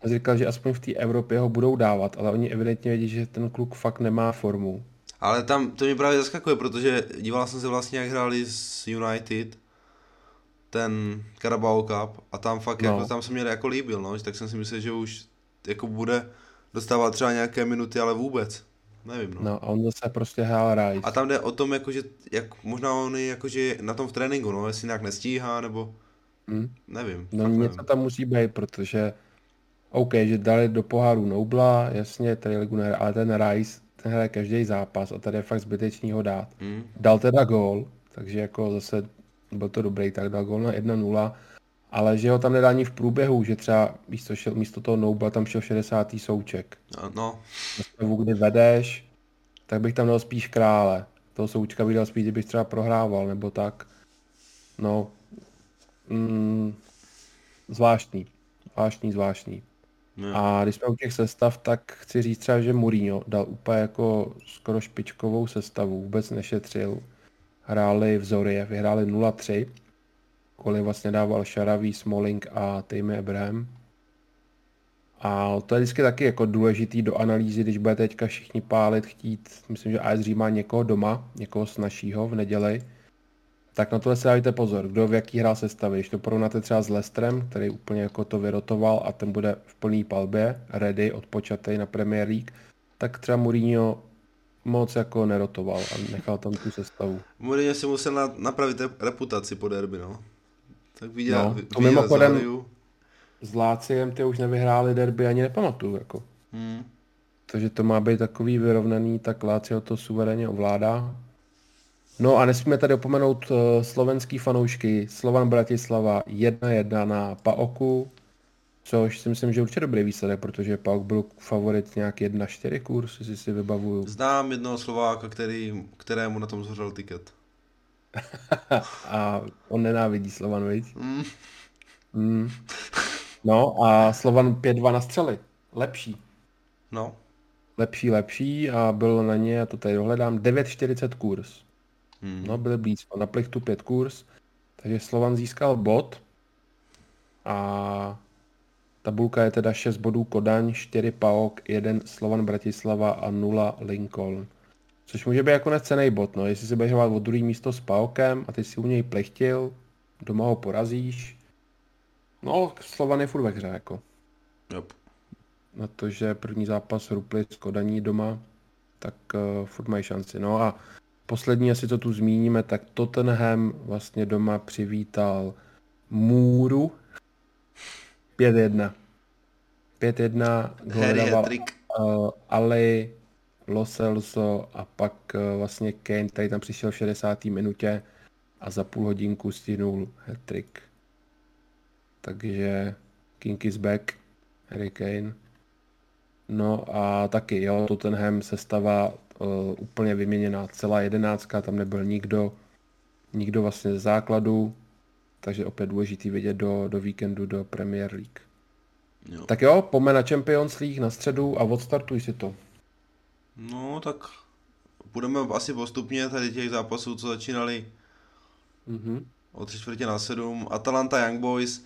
A říkal, že aspoň v té Evropě ho budou dávat, ale oni evidentně vědí, že ten kluk fakt nemá formu. Ale tam to mě právě zaskakuje, protože díval jsem se vlastně, jak hráli s United, ten Carabao Cup a tam fakt no. jako, tam se mě jako líbil, no, tak jsem si myslel, že už jako bude dostávat třeba nějaké minuty, ale vůbec. Nevím, no. No a on zase prostě hrál Rice. A tam jde o tom, jako, že jak možná on je jakože na tom v tréninku, no, jestli nějak nestíhá, nebo... Hmm. Nevím. No něco nevím. tam musí být, protože OK, že dali do poháru Nobla, jasně, tady ligu nehra, ale ten Rice, ten hraje každý zápas a tady je fakt zbytečný ho dát. Hmm. Dal teda gól, takže jako zase byl to dobrý, tak dal gól na 1-0, ale že ho tam nedá ani v průběhu, že třeba místo, šel, místo toho Nobla tam šel 60. souček. No. no. Stavu, kdy vedeš, tak bych tam dal spíš krále. Toho součka bych dal spíš, kdybych třeba prohrával, nebo tak. No, mm, zvláštní. Zvláštní, zvláštní. No. A když jsme u těch sestav, tak chci říct třeba, že Mourinho dal úplně jako skoro špičkovou sestavu, vůbec nešetřil. Hráli v Zorie, vyhráli 0-3, kolik vlastně dával Šaravý, Smalling a Tejme Abraham. A to je vždycky taky jako důležitý do analýzy, když bude teďka všichni pálit, chtít, myslím, že AS má někoho doma, někoho snažšího v neděli, tak na to si dávajte pozor, kdo v jaký hrál sestavy. Když to porovnáte třeba s Lestrem, který úplně jako to vyrotoval a ten bude v plný palbě, ready, odpočatý na Premier League, tak třeba Mourinho moc jako nerotoval a nechal tam tu sestavu. Mourinho si musel na, napravit reputaci po derby, no. Tak viděl, no, to viděl mimochodem s Láciem ty už nevyhráli derby, ani nepamatuju, jako. Hmm. Takže to má být takový vyrovnaný, tak Lácio to suverénně ovládá No a nesmíme tady opomenout uh, slovenský fanoušky Slovan Bratislava 1-1 na Paoku, což si myslím, že určitě dobrý výsledek, protože Paok byl favorit nějak 1-4 kurz, jestli si vybavuju. Znám jednoho Slováka, který, kterému na tom zhořel tiket. a on nenávidí Slovan, viď? Mm. Mm. No a Slovan 5-2 na střely. Lepší. No. Lepší, lepší a bylo na ně, já to tady dohledám, 9,40 kurz. Hmm. No, byli blízko. Na plichtu 5 kurz. Takže Slovan získal bod. A tabulka je teda 6 bodů Kodaň, 4 Paok, 1 Slovan Bratislava a 0 Lincoln. Což může být jako cený bod, no. Jestli si budeš hrát o druhý místo s Paokem a ty si u něj plechtil, doma ho porazíš. No, Slovan je furt ve hře, jako. Yep. Na to, že první zápas Rupli s Kodaní doma, tak uh, furt mají šanci. No a poslední asi to tu zmíníme, tak Tottenham vlastně doma přivítal Můru 5-1. 5-1 Harry dával uh, Ali, Lo Celso a pak uh, vlastně Kane, tady tam přišel v 60. minutě a za půl hodinku stihnul hat-trick. Takže King is back, Harry Kane. No a taky, jo, Tottenham sestava uh, úplně vyměněná, celá jedenáctka, tam nebyl nikdo, nikdo vlastně ze základu, takže opět důležitý vidět do, do víkendu do Premier League. Jo. Tak jo, pojďme na Champions League na středu a odstartuj si to. No, tak budeme asi postupně tady těch zápasů, co začínali Mhm. o tři čtvrtě na sedm. Atalanta Young Boys.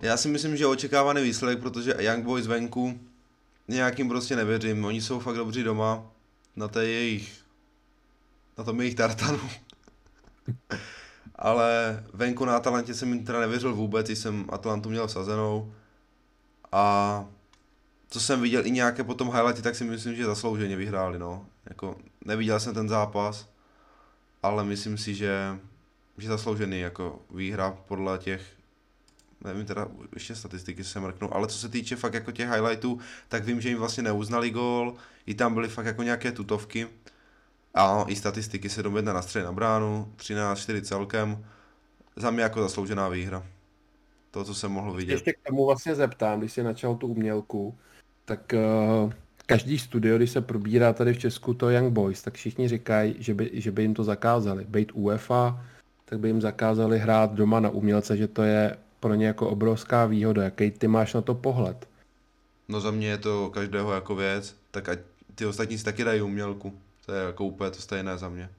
Já si myslím, že očekávaný výsledek, protože Young Boys venku nějakým prostě nevěřím. Oni jsou fakt dobří doma na té jejich, na tom jejich tartanu. Ale venku na Atalantě jsem jim teda nevěřil vůbec, jsem Atalantu měl vsazenou. A co jsem viděl i nějaké potom highlighty, tak si myslím, že zaslouženě vyhráli, no. Jako, neviděl jsem ten zápas, ale myslím si, že, že zasloužený jako výhra podle těch, nevím teda, ještě statistiky se mrknu, ale co se týče fakt jako těch highlightů, tak vím, že jim vlastně neuznali gól, i tam byly fakt jako nějaké tutovky a i statistiky 7-1 na střed na bránu, 13-4 celkem, za mě jako zasloužená výhra. To, co jsem mohl vidět. Ještě k tomu vlastně zeptám, když jsi načal tu umělku, tak uh, každý studio, když se probírá tady v Česku to Young Boys, tak všichni říkají, že by, že by jim to zakázali. Být UEFA, tak by jim zakázali hrát doma na umělce, že to je pro ně jako obrovská výhoda. Jaký ty máš na to pohled? No za mě je to každého jako věc, tak ať ty ostatní si taky dají umělku. To je jako úplně to stejné za mě.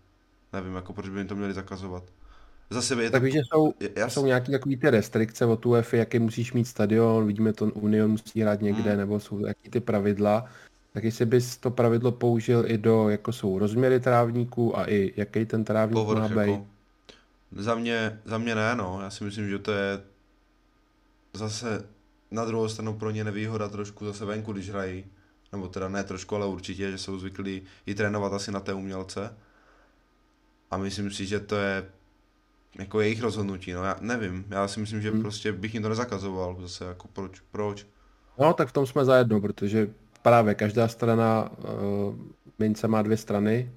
Nevím, jako proč by jim to měli zakazovat. Za sebe je to... Tak víš, že jsou, já, jsou nějaké takové ty restrikce od UEFA, jaký musíš mít stadion, vidíme to, Union musí hrát někde, Hmm. nebo jsou jaký ty pravidla. Tak jestli bys to pravidlo použil i do, jako jsou rozměry trávníků a i jaký ten trávník má povrch být. jako... Za mě, za mě ne, no. Já si myslím, že to je zase na druhou stranu pro ně nevýhoda trošku zase venku, když hrají. Nebo teda ne trošku, ale určitě, že jsou zvyklí i trénovat asi na té umělce. A myslím si, že to je jako jejich rozhodnutí, no já nevím, já si myslím, že Hmm. prostě bych jim to nezakazoval, zase jako proč, proč? No, tak v tom jsme zajedno, protože právě každá strana uh, mince má dvě strany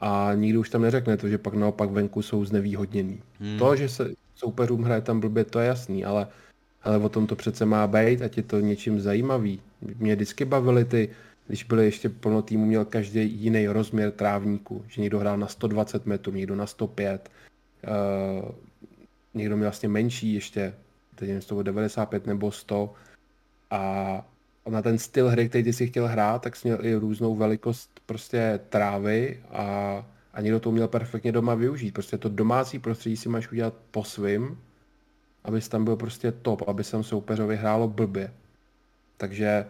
a nikdo už tam neřekne to, že pak naopak venku jsou znevýhodnění. Hmm. To, že se soupeřům hraje tam blbě, to je jasný, ale, ale o tom to přece má být, ať je to něčím zajímavý. Mě vždycky bavily ty, když byly ještě plno týmu, měl každý jiný rozměr trávníku, že někdo hrál na 120 metrů, někdo na 105, uh, někdo měl vlastně menší ještě, teď nevím, to bylo 95 nebo 100 a na ten styl hry, který ty si chtěl hrát, tak jsi měl i různou velikost prostě trávy a, a někdo to uměl perfektně doma využít. Prostě to domácí prostředí si máš udělat po svým, abys tam byl prostě top, aby sem soupeřovi hrálo blbě. Takže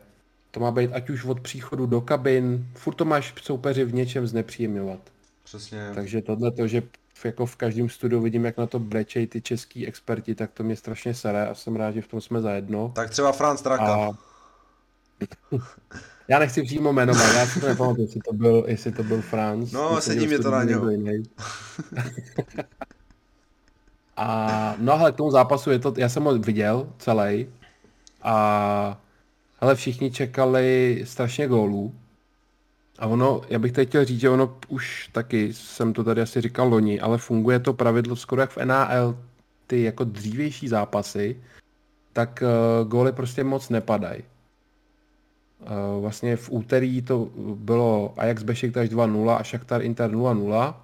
to má být ať už od příchodu do kabin, furt to máš soupeři v něčem znepříjemňovat. Přesně. Takže tohle to, že v- jako v každém studiu vidím, jak na to brečej ty český experti, tak to mě strašně sere a jsem rád, že v tom jsme zajedno. Tak třeba Franz Traka. A... Já nechci přímo jmenovat, já si to nepamatuju, jestli to byl, jestli to byl Franz. No, Myslím, sedí že mi už to na něho. A no ale k tomu zápasu je to, já jsem ho viděl celý a ale všichni čekali strašně gólů A ono, já bych teď chtěl říct, že ono už taky, jsem to tady asi říkal loni, ale funguje to pravidlo skoro jak v NAL, ty jako dřívější zápasy, tak uh, góly prostě moc nepadají. Uh, vlastně v úterý to bylo Ajax Besiktas 2-0 a Shakhtar Inter 0-0.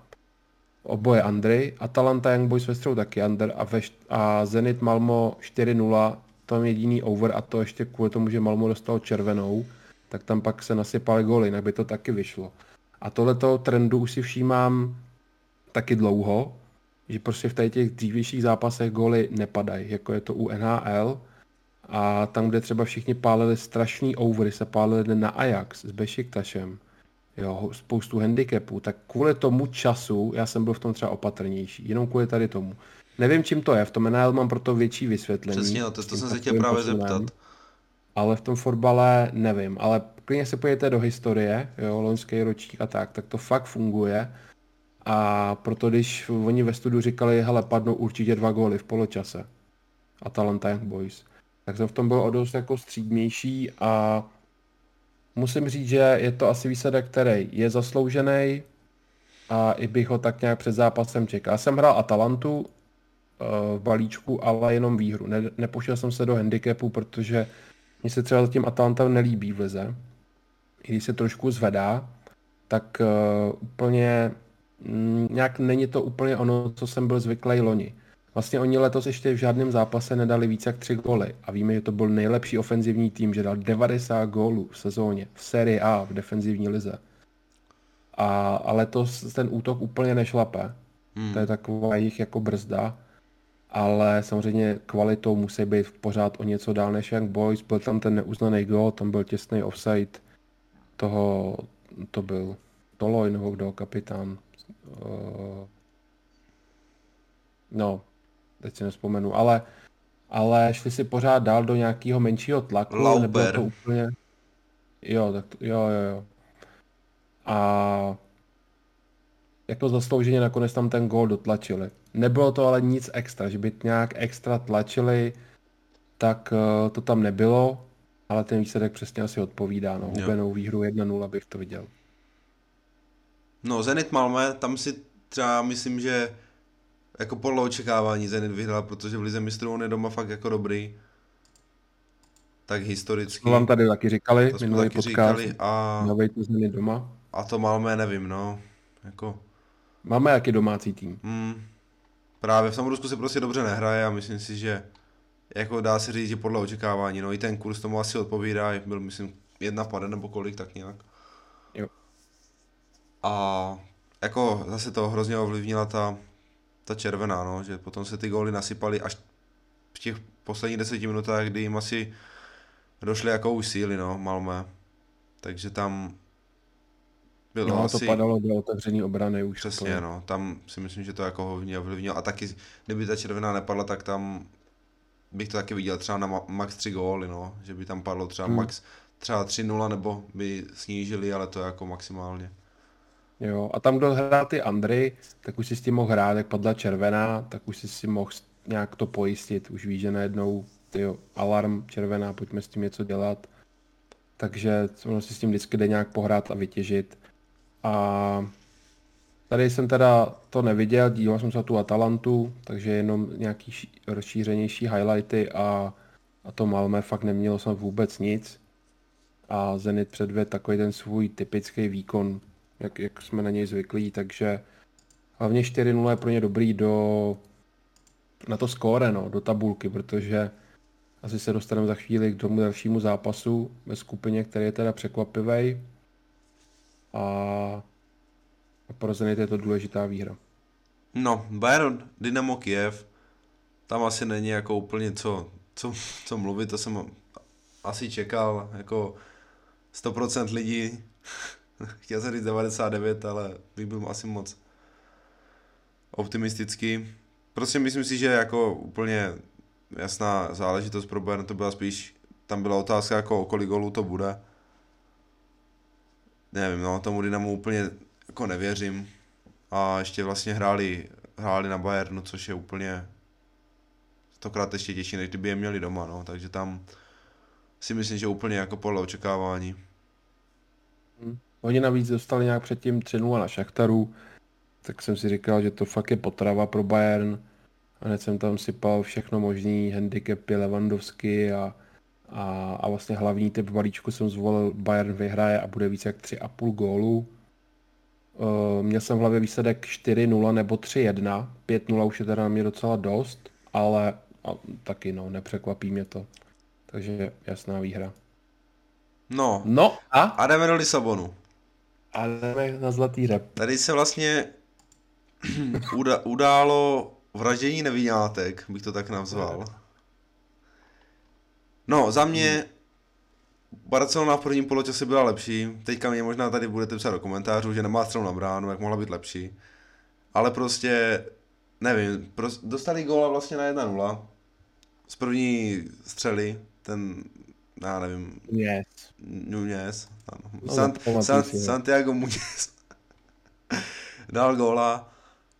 Oboje Andrej. Atalanta Young Boys ve taky Under a, ve, a Zenit Malmo 4-0. Tam jediný over a to ještě kvůli tomu, že Malmo dostal červenou, tak tam pak se nasypaly góly, jinak by to taky vyšlo. A tohleto trendu už si všímám taky dlouho, že prostě v těch dřívějších zápasech góly nepadají, jako je to u NHL. A tam, kde třeba všichni pálili strašný overy, se pálili na Ajax s Bešiktašem, jo, spoustu handicapů, tak kvůli tomu času já jsem byl v tom třeba opatrnější, jenom kvůli tady tomu. Nevím, čím to je, v tom NHL mám proto větší vysvětlení. Přesně, no, to, to jsem se chtěl právě posunem, zeptat. Ale v tom fotbale nevím, ale klidně se pojďte do historie, jo, loňský ročník a tak, tak to fakt funguje a proto když oni ve studiu říkali, hele, padnou určitě dva góly v poločase. Atalanta Young Boys. Tak jsem v tom byl o dost jako střídnější a musím říct, že je to asi výsledek, který je zasloužený a i bych ho tak nějak před zápasem čekal. Já jsem hrál Atalantu eh, v balíčku, ale jenom výhru. Ne, nepošel jsem se do handicapu, protože mně se třeba zatím Atalanta nelíbí v lize. I když se trošku zvedá, tak uh, úplně Mm, nějak není to úplně ono, co jsem byl zvyklý loni. Vlastně oni letos ještě v žádném zápase nedali více jak tři góly a víme, že to byl nejlepší ofenzivní tým, že dal 90 gólů v sezóně, v sérii A, v defenzivní lize. A, a letos ten útok úplně nešlape. Hmm. To je taková jich jako brzda. Ale samozřejmě kvalitou musí být v pořád o něco dál než Young Boys. Byl tam ten neuznaný gól, tam byl těsný offside toho, to byl Toloj nebo kdo, kapitán. Uh, no, teď si nespomenu, ale, ale šli si pořád dál do nějakého menšího tlaku. Lauber. To úplně... Jo, tak to, jo, jo, jo. A jako zaslouženě nakonec tam ten gól dotlačili. Nebylo to ale nic extra, že by nějak extra tlačili, tak uh, to tam nebylo, ale ten výsledek přesně asi odpovídá. No, hubenou výhru 1-0 bych to viděl. No, Zenit Malmö, tam si třeba myslím, že jako podle očekávání Zenit vyhrál, protože v Lize mistrů on je doma fakt jako dobrý. Tak historicky. To vám tady taky říkali, to jsme taky podcast, říkali a... Navejte Zenit doma. A to Malmö nevím, no. Jako... Máme jaký domácí tým? Hmm. Právě v Samorusku se prostě dobře nehraje a myslím si, že jako dá se říct, že podle očekávání, no i ten kurz tomu asi odpovídá, byl myslím jedna pade nebo kolik, tak nějak. A jako zase to hrozně ovlivnila ta, ta červená, no, že potom se ty góly nasypaly až v těch posledních deseti minutách, kdy jim asi došly jako už síly, no, Malmé. Takže tam bylo no, asi... to padalo do otevřený obrany už. Přesně, to... no, tam si myslím, že to jako hodně ovlivnilo. A taky, kdyby ta červená nepadla, tak tam bych to taky viděl třeba na max 3 góly, no, že by tam padlo třeba hmm. max třeba 3-0 nebo by snížili, ale to jako maximálně. Jo, a tam, kdo hrál ty Andry, tak už si s tím mohl hrát, jak padla červená, tak už si si mohl nějak to pojistit. Už víš, že najednou tyjo, alarm červená, pojďme s tím něco dělat. Takže ono si s tím vždycky jde nějak pohrát a vytěžit. A tady jsem teda to neviděl, díval jsem se na tu Atalantu, takže jenom nějaký rozšířenější highlighty a, a to Malmé fakt nemělo jsem vůbec nic. A Zenit předved takový ten svůj typický výkon, jak, jak jsme na něj zvyklí, takže hlavně 4-0 je pro ně dobrý do, na to skóre, no, do tabulky, protože asi se dostaneme za chvíli k tomu dalšímu zápasu ve skupině, který je teda překvapivý. A, a pro Zenit je to důležitá výhra. No, Bayern Dynamo Kiev, tam asi není jako úplně co, co, co mluvit, to jsem asi čekal, jako 100% lidí Chtěl jsem říct 99, ale bych byl asi moc optimistický. Prostě myslím si, že jako úplně jasná záležitost pro Bayern to byla spíš, tam byla otázka jako o kolik golů to bude. Nevím, no, tomu Dynamu úplně jako nevěřím. A ještě vlastně hráli, hráli na Bayernu, což je úplně stokrát ještě těžší, než kdyby je měli doma, no, takže tam si myslím, že úplně jako podle očekávání. Hmm. Oni navíc dostali nějak předtím 3-0 na Šachtaru, tak jsem si říkal, že to fakt je potrava pro Bayern. A hned jsem tam sypal všechno možný, handicapy Levandovsky a, a, a vlastně hlavní typ balíčku jsem zvolil Bayern vyhraje a bude více jak 3,5 gólu. Uh, měl jsem v hlavě výsledek 4-0 nebo 3-1. 5-0 už je teda na mě docela dost, ale a, taky no, nepřekvapí mě to. Takže jasná výhra. No, No a? a jdeme do Lisabonu. A jdeme na zlatý rep. Tady se vlastně uda- událo vraždění nevinátek, bych to tak nazval. No, za mě Barcelona v prvním poločase byla lepší. Teďka mě možná tady budete psát do komentářů, že nemá střelu na bránu, jak mohla být lepší. Ale prostě, nevím, pros- dostali góla vlastně na 1-0. Z první střely, ten, já nevím, Yes. Nunez. No, San, San. Santiago Muñez dal góla,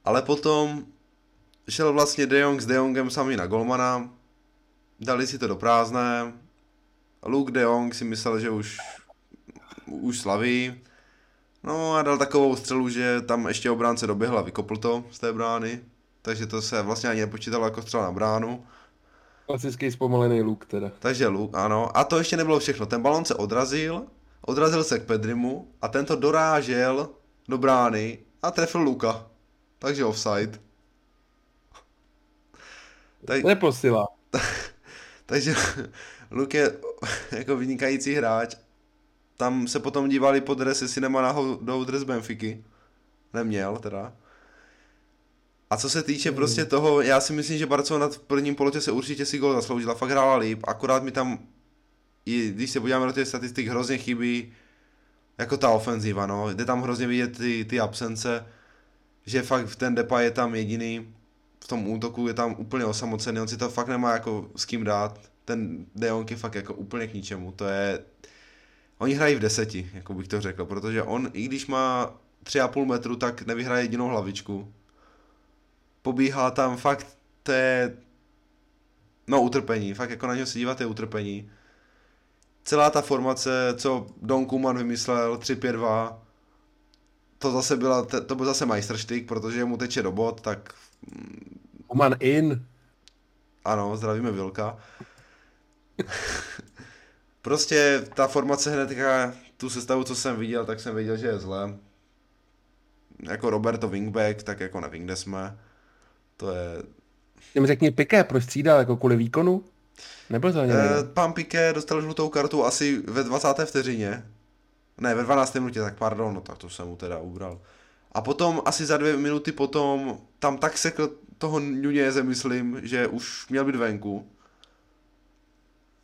ale potom šel vlastně De Jong s De Jongem sami na golmana, dali si to do prázdné, Luke De Jong si myslel, že už, už slaví, no a dal takovou střelu, že tam ještě obránce doběhl a vykopl to z té brány, takže to se vlastně ani nepočítalo jako střela na bránu. Klasický zpomalený luk teda. Takže Luk, ano. A to ještě nebylo všechno. Ten balon se odrazil, odrazil se k Pedrimu a tento dorážel do brány a trefil Luka. Takže offside. Tak, Neposila. takže Luk je jako vynikající hráč. Tam se potom dívali po dres, jestli nemá náhodou dres Benfiky. Neměl teda. A co se týče prostě toho, já si myslím, že Barcelona v prvním polotě se určitě si gol zasloužila, fakt hrála líp, akorát mi tam, i když se podíváme do těch statistik, hrozně chybí jako ta ofenziva, no, jde tam hrozně vidět ty, ty absence, že fakt ten Depay je tam jediný, v tom útoku je tam úplně osamocený, on si to fakt nemá jako s kým dát, ten De Jong je fakt jako úplně k ničemu, to je, oni hrají v deseti, jako bych to řekl, protože on, i když má 3,5 metru, tak nevyhraje jedinou hlavičku, pobíhá tam fakt, to je, no utrpení, fakt jako na něho se dívat je utrpení. Celá ta formace, co Don Kuman vymyslel, 3-5-2, to zase byla, to byl zase majstrštyk, protože mu teče do bod, tak Oman in. ano, zdravíme Vilka. prostě ta formace hnedka, tu sestavu, co jsem viděl, tak jsem viděl, že je zle. Jako Roberto Wingback, tak jako nevím, kde jsme. To je Těm řekni Piqué, proč střídal, jako kvůli výkonu? Nebyl to ani Eh, nejde. Pan Piqué dostal žlutou kartu asi ve 20. vteřině. Ne, ve 12. minutě, tak pardon, no tak to jsem mu teda ubral. A potom asi za dvě minuty potom tam tak sekl toho Nuněze, myslím, že už měl být venku.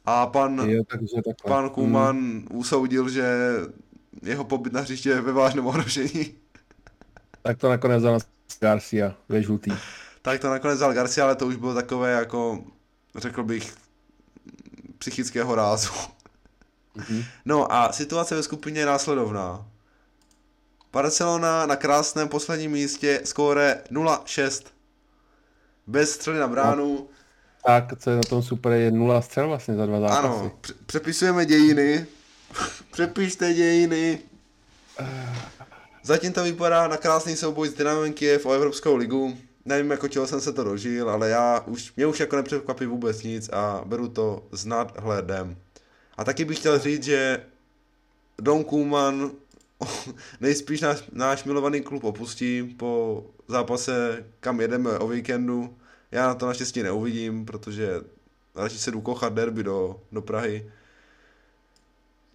A pan, Jo, takže takhle. pan Hmm. Kuman usoudil, že jeho pobyt na hřiště je ve vážném ohrožení. Tak to nakonec za nás Garcia, ve žlutý. Tak to nakonec vzal Garcia, ale to už bylo takové jako, řekl bych, psychického rázu. Mhm. No a situace ve skupině je následovná. Barcelona na krásném posledním místě skóre 0-6. Bez střely na bránu. Tak, co je na tom super, je nula střel vlastně za dva zápasy. Ano, pře- přepisujeme dějiny. Přepište dějiny. Zatím to vypadá na krásný souboj s Dynamem Kiev o Evropskou ligu. Nevím, jako čeho jsem se to dožil, ale já už, mě už jako nepřekvapí vůbec nic a beru to s nadhledem. A taky bych chtěl říct, že Don Koeman nejspíš náš, náš milovaný klub opustí po zápase, kam jedeme o víkendu. Já na to naštěstí neuvidím, protože radši se jdu kochat derby do, do Prahy.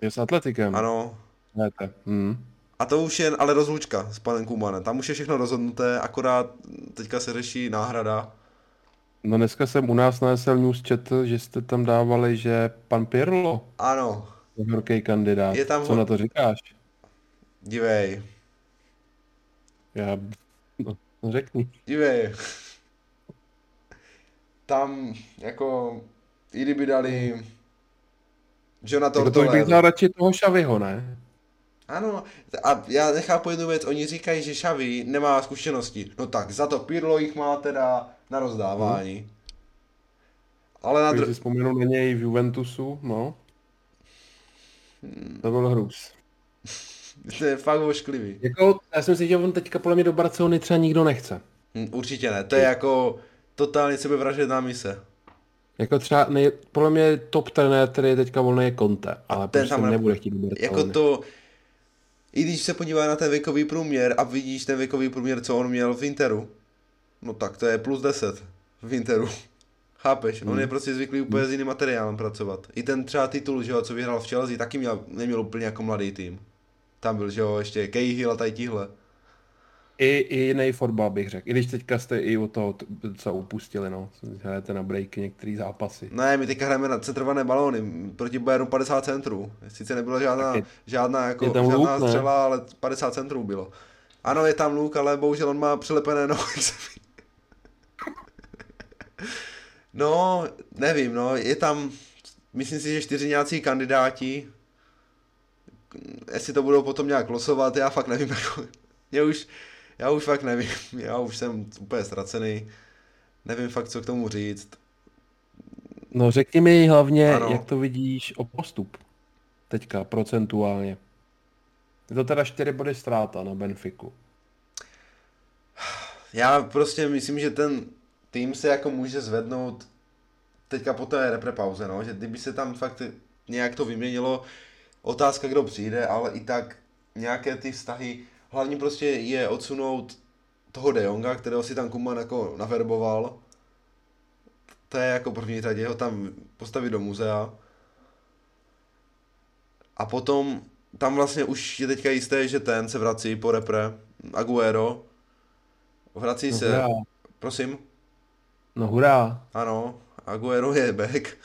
Je s Atletikem. Ano. Hmm. A to už je ale rozlučka s panem Kumanem. Tam už je všechno rozhodnuté, akorát teďka se řeší náhrada. No dneska jsem u nás na SL News četl, že jste tam dávali, že pan Pirlo Ano, je horký kandidát. Je tam Co na to říkáš? dívej, Já... No, řekni. dívej. Tam jako, i kdyby dali Jonathan Jako to bych dal radši toho Šaviho, ne? Ano, a já nechápu jednu věc, oni říkají, že Xavi nemá zkušenosti. No tak, za to Pirlo jich má teda na rozdávání. Ale na dru- si vzpomenu na něj v Juventusu, no. Hmm. To byl hrůz. To je fakt ošklivý. Jako, já si myslím, že on teďka podle mě do Barcelony třeba nikdo nechce. Hm, Určitě ne, to je jako totálně sebevražedná mise. Jako třeba, nej, podle mě top trenér, který je teďka volný je Conte, ale Ten prostě tam ne- nebude chtít do Barcelony. Jako to, i když se podívá na ten věkový průměr a vidíš ten věkový průměr, co on měl v Interu, no tak to je plus 10 v Interu. Chápeš? On je prostě zvyklý úplně s jiným materiálem pracovat. I ten třeba titul, že jo, co vyhrál v Chelsea, taky měl, neměl úplně jako mladý tým. Tam byl, že jo, ještě Cahill a tady tíhle. I, I jiný fotbal bych řekl. I když teďka jste i o toho, co upustili, no. Hrajete na breaky některý zápasy. Ne, my teďka hrajeme na centrované balóny, proti Bayernu 50 centrů. Sice nebyla žádná, je- žádná, jako, je tam žádná luk, ne? střela, ale 50 centrů bylo. Ano, je tam luk, ale bohužel on má přilepené nohy. No, nevím, no, je tam, myslím si, že čtyři nějací kandidáti, jestli to budou potom nějak losovat, já fakt nevím, jako, já už, já už fakt nevím, já už jsem úplně ztracený, nevím fakt, co k tomu říct. No řekni mi hlavně, Ano. jak to vidíš o postup. Teďka, procentuálně. Je to teda 4 body ztráta na Benfiku. Já prostě myslím, že ten tým se jako může zvednout teďka po té reprepauze, no, že kdyby se tam fakt nějak to vyměnilo, otázka, kdo přijde, ale i tak nějaké ty vztahy, hlavně prostě je odsunout toho De Jonga, kterého si tam Kuman jako naverboval, to je jako první řadě, ho tam postavit do muzea. A potom tam vlastně už je teďka jisté, že ten se vrací po repre, Aguero, vrací se, prosím, No hurá. ano, Aguero je back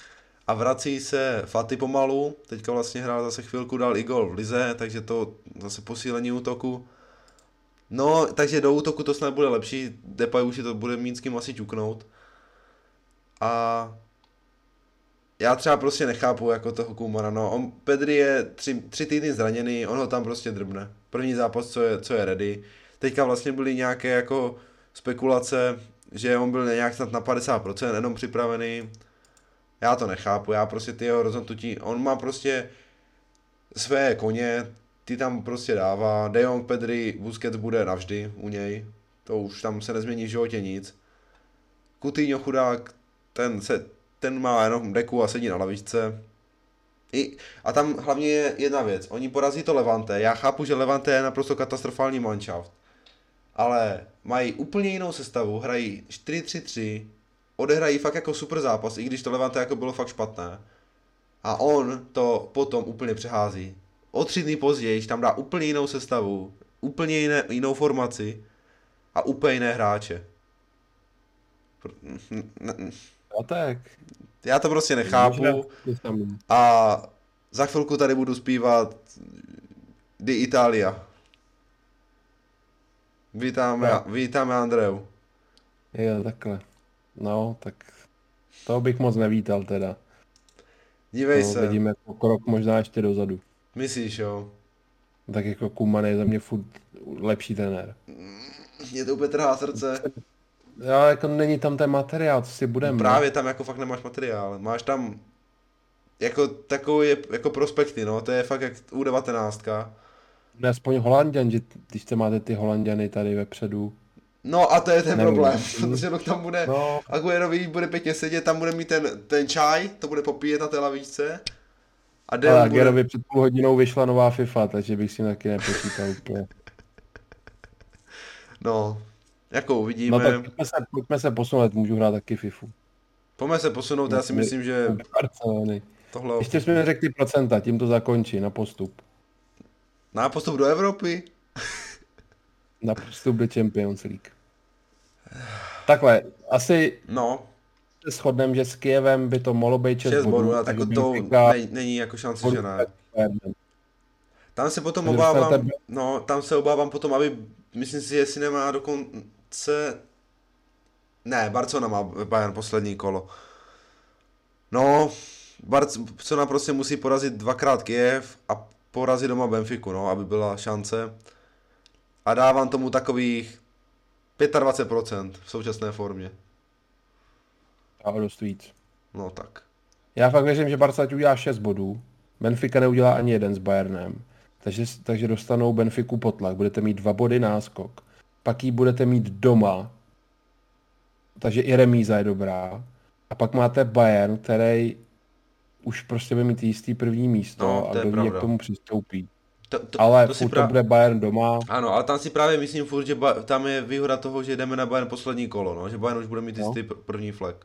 a vrací se Fati pomalu, teďka vlastně hrál zase chvilku, dal i gol v lize, takže to zase posílení útoku. No, takže do útoku to snad bude lepší, Depay už si to bude mít s kým asi ťuknout. A já třeba prostě nechápu jako toho Kumana, no, on, Pedri je tři, tři týdny zraněný, on ho tam prostě drbne. První zápas, co je, co je ready. Teďka vlastně byly nějaké jako spekulace, že on byl nějak snad na 50% jenom připravený. Já to nechápu, já prostě ty jeho rozhodnutí, on má prostě své koně, ty tam prostě dává, De Jong, Pedri, Busquets bude navždy u něj, to už tam se nezmění v životě nic. Coutinho chudák, ten, se, ten má jenom deku a sedí na lavičce. I, a tam hlavně je jedna věc, oni porazí to Levante, já chápu, že Levante je naprosto katastrofální manšaft, ale mají úplně jinou sestavu, hrají 4-3-3, odehrají fakt jako super zápas, i když to Levante jako bylo fakt špatné. A on to potom úplně přehází. O tři dny později tam dá úplně jinou sestavu, úplně jiné, jinou formaci a úplně jiné hráče. A tak. Já to prostě nechápu a za chvilku tady budu zpívat Di Italia. Vítáme, Jo. vítáme Andreu. Jo, takhle. No, tak toho bych moc nevítal teda. Dívej no, se, vidíme jako krok možná ještě dozadu. myslíš jo? Tak jako Kuman je za mě furt lepší trenér. Mě to úplně trhá srdce. Jo, jako není tam ten materiál, co si budeme. Právě tam jako fakt nemáš materiál. Máš tam jako takový jako prospekty, no, to je fakt jak U19. Ne, aspoň Holanděn, že když jste máte ty Holanděny tady vepředu. No a to je ten Nevím. problém, protože no, tam bude, No, Aguerovi bude pěkně sedět, tam bude mít ten, ten čaj, to bude popíjet na té lavičce. A ale Del bude, před půl hodinou vyšla nová FIFA, takže bych si taky nepočítal úplně. no, jako uvidíme. No tak pojďme se, pojďme se posunout, můžu hrát taky FIFU. Pojďme se posunout, já si myslím, že Barcelony. tohle Ještě jsme neřekli procenta, tím to zakončí na postup. Na postup do Evropy. Na postup do Champions League. Takhle, asi No, se shodneme, že s Kijevem by to mohlo být 6, 6 bodů, a takže jako to Benfica není, není jako šance, bodů že ne. Tam se potom Takže obávám, no, tam se obávám potom, aby, myslím si, jestli nemá dokonce, ne, Barcelona má Bayern poslední kolo. No, Barcelona prostě musí porazit dvakrát Kiev a porazit doma Benfiku, no, aby byla šance. A dávám tomu takových 25% v současné formě. A dost víc. No tak. Já fakt věřím, že Barca udělá 6 bodů. Benfica neudělá ani jeden s Bayernem. takže, takže dostanou Benfiku potlak. Budete mít dva body náskok. Pak ji budete mít doma, takže i remíza je dobrá. A pak máte Bayern, který už prostě bude mít jistý první místo No, a kdo ví, jak k tomu přistoupí. To, to, Ale to si to bude Bayern doma. Ano, ale tam si právě myslím furt, že ba... tam je výhoda toho, že jdeme na Bayern poslední kolo, no, že Bayern už bude mít No. jistý pr- první flag.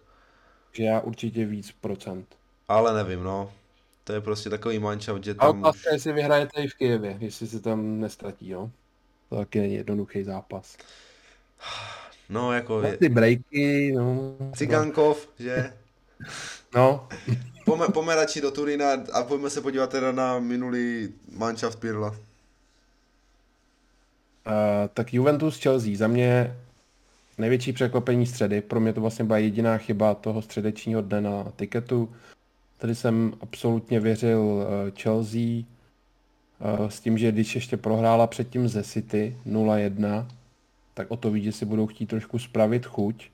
že já určitě víc procent. Ale nevím, no. To je prostě takový manšaft, že A tam už... otázka, jestli vyhrajete i v Kijevě, jestli se tam nestratí, jo. To taky není jednoduchý zápas. No, jako No, ty breaky, no. Cigankov, že? No, Pojďme, radši do Turína a pojďme se podívat teda na minulý manšaft Pirla. Uh, tak Juventus Chelsea, za mě největší překvapení středy. Pro mě to vlastně byla jediná chyba toho středečního dne na tiketu. Tady jsem absolutně věřil uh, Chelsea uh, s tím, že když ještě prohrála předtím ze City 0-1, tak o to víc, že si budou chtít trošku spravit chuť.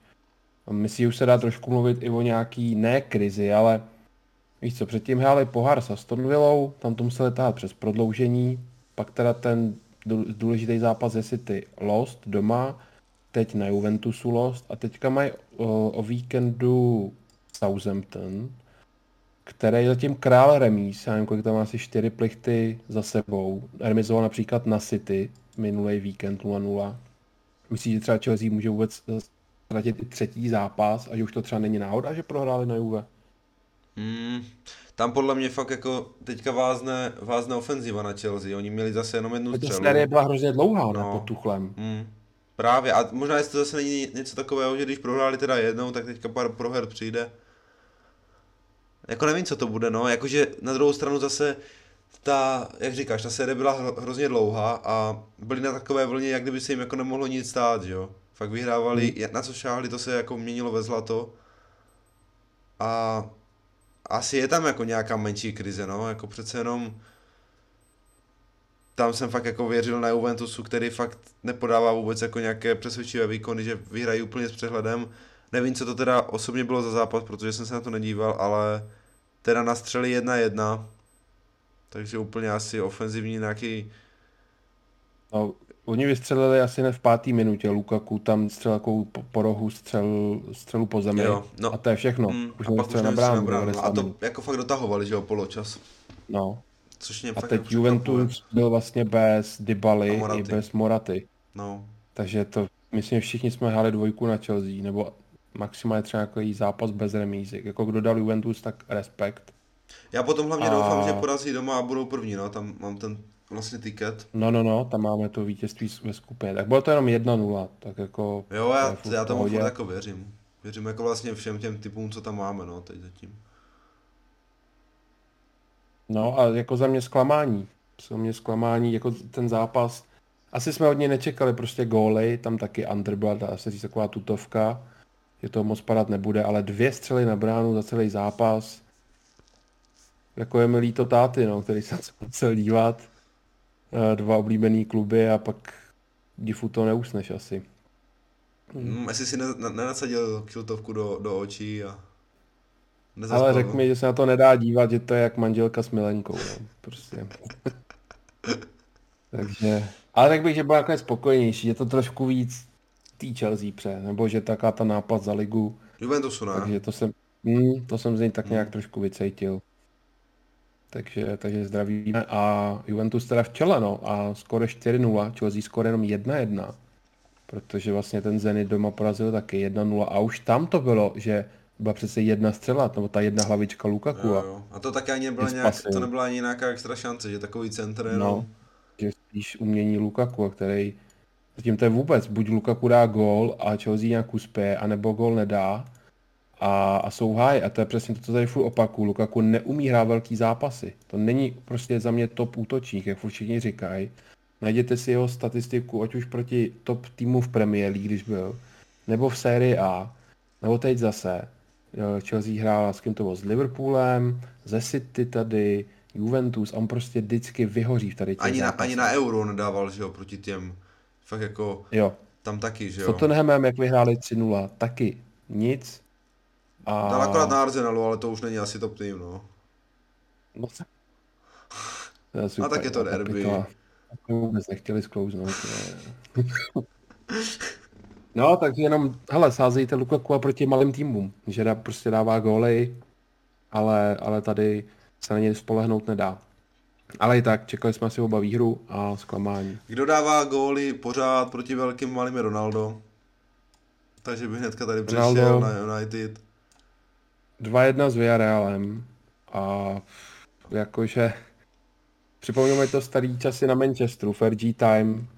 Myslím, že už se dá trošku mluvit i o nějaký, ne krizi, ale víš co, předtím hráli pohár s Aston Villou, tam to museli tát přes prodloužení, pak teda ten dů- důležitý zápas je City Lost doma, teď na Juventusu Lost a teďka mají o, o víkendu Southampton, který zatím král remíz, já nevím, kolik tam má asi čtyři plichty za sebou, remizoval například na City minulý víkend 0-0. Myslíš, že třeba Chelsea může vůbec ztratit i třetí zápas a že už to třeba není náhoda, že prohráli na Juve? Hmm, tam podle mě fakt jako teďka vázne, vázne ofenziva na Chelsea. Oni měli zase jenom jednu Ta střelu. série byla hrozně dlouhá, ne, No. pod Tuchlem. Hmm. Právě, a možná jestli to zase není něco takového, že když prohráli teda jednou, tak teďka pár proher přijde. Jako nevím, co to bude, no, jakože na druhou stranu zase ta, jak říkáš, ta série byla hro- hrozně dlouhá a byli na takové vlně, jak kdyby se jim jako nemohlo nic stát, jo. Fakt vyhrávali, Hmm. na co šáhli, to se jako měnilo ve zlato. A asi je tam jako nějaká menší krize, no, jako přece jenom tam jsem fakt jako věřil na Juventusu, který fakt nepodává vůbec jako nějaké přesvědčivé výkony, že vyhrají úplně s přehledem. Nevím, co to teda osobně bylo za zápas, protože jsem se na to nedíval, ale teda nastřeli 1-1, takže úplně asi ofenzivní nějaký, No, oni vystřelili asi ne v páté minutě, Lukaku tam střelil takovou po, po rohu střel, střelu po zemi jo, no. a to je všechno. Mm, už a pak už na bránu. no. 90 A to jako fakt dotahovali, že jo, poločas. No. Což mě A fakt teď jako. Juventus byl vlastně bez Dybaly i bez Moraty. No, Takže to, myslím, že všichni jsme hráli dvojku na Chelsea, nebo maximálně třeba nějaký zápas bez remízy. Jako kdo dal Juventus, tak respekt. já potom hlavně A- doufám, že porazí doma a budou první, no, tam mám ten vlastně tiket. No, no, no, tam máme to vítězství ve skupině. Tak bylo to jenom 1-0, tak jako... Jo, já, já tomu furt jako věřím. Věřím jako vlastně všem těm typům, co tam máme, no, teď zatím. No a jako za mě zklamání. Za mě zklamání, jako ten zápas. Asi jsme od něj nečekali prostě góly, tam taky underblood, dá se říct taková tutovka, že to moc padat nebude, ale dvě střely na bránu za celý zápas. Jako je mi líto táty, no, který se musel dívat. Eh, Dva oblíbený kluby a pak difu to neusneš asi. Mm, jestli si ne, ne, nenasadil kiltovku do, do očí a Ale nezaspal. řekl mi, že se na to nedá dívat, že to je jak manželka s milenkou, no, prostě. Takže, ale tak bych, že byl nakonec spokojenější, je to trošku víc tý Chelsea pře, nebo že taká ta nápad za ligu, Juventusu ne. takže to jsem, mm, to jsem z něj tak nějak trošku vycejtil. Takže, takže zdravíme a Juventus teda v čele, no, a skoro 4-0, Chelsea skoro jenom 1-1, protože vlastně ten Zenit doma porazil taky 1-0 a už tam to bylo, že byla přece jedna střela, nebo ta jedna hlavička Lukaku Jo, a jo. A to taky ani nebyla nějak, spasy. to nebyla ani nějaká extra šance, že takový centr jenom. No, že spíš umění Lukaku, který zatím to je vůbec, buď Lukaku dá gól a Chelsea nějak uspěje, anebo gól nedá a, a jsou háj. A to je přesně to, co tady furt opaku. Lukaku neumí hrát velký zápasy. To není prostě za mě top útočník, jak furt všichni říkají. Najděte si jeho statistiku, ať už proti top týmu v Premier League, když byl, nebo v sérii A, nebo teď zase. Chelsea hrála s kým to bylo, s Liverpoolem, ze City tady, Juventus, a on prostě vždycky vyhoří v tady těch Ani na, ani na euro nedával, že jo, proti těm. Fakt jako, Jo, tam taky, že s jo. Tottenhamem, jak vyhráli 3-0, taky nic. A... Dal akorát na Arsenalu, ale to už není asi top tým, no. No, To A tak je to derby. kapitola. To vůbec nechtěli sklouznout. ne. No, takže jenom, hele, sázejte Lukaku proti malým týmům, že dá, prostě dává góly, ale, ale tady se na něj spolehnout nedá. Ale i tak, čekali jsme si oba výhru a zklamání. Kdo dává góly pořád proti velkým malým je Ronaldo. Takže bych hnedka tady Ronaldo. na United. 2-1 s Villarrealem a jakože připomnělo mi to starý časy na Manchesteru, Fergie Time,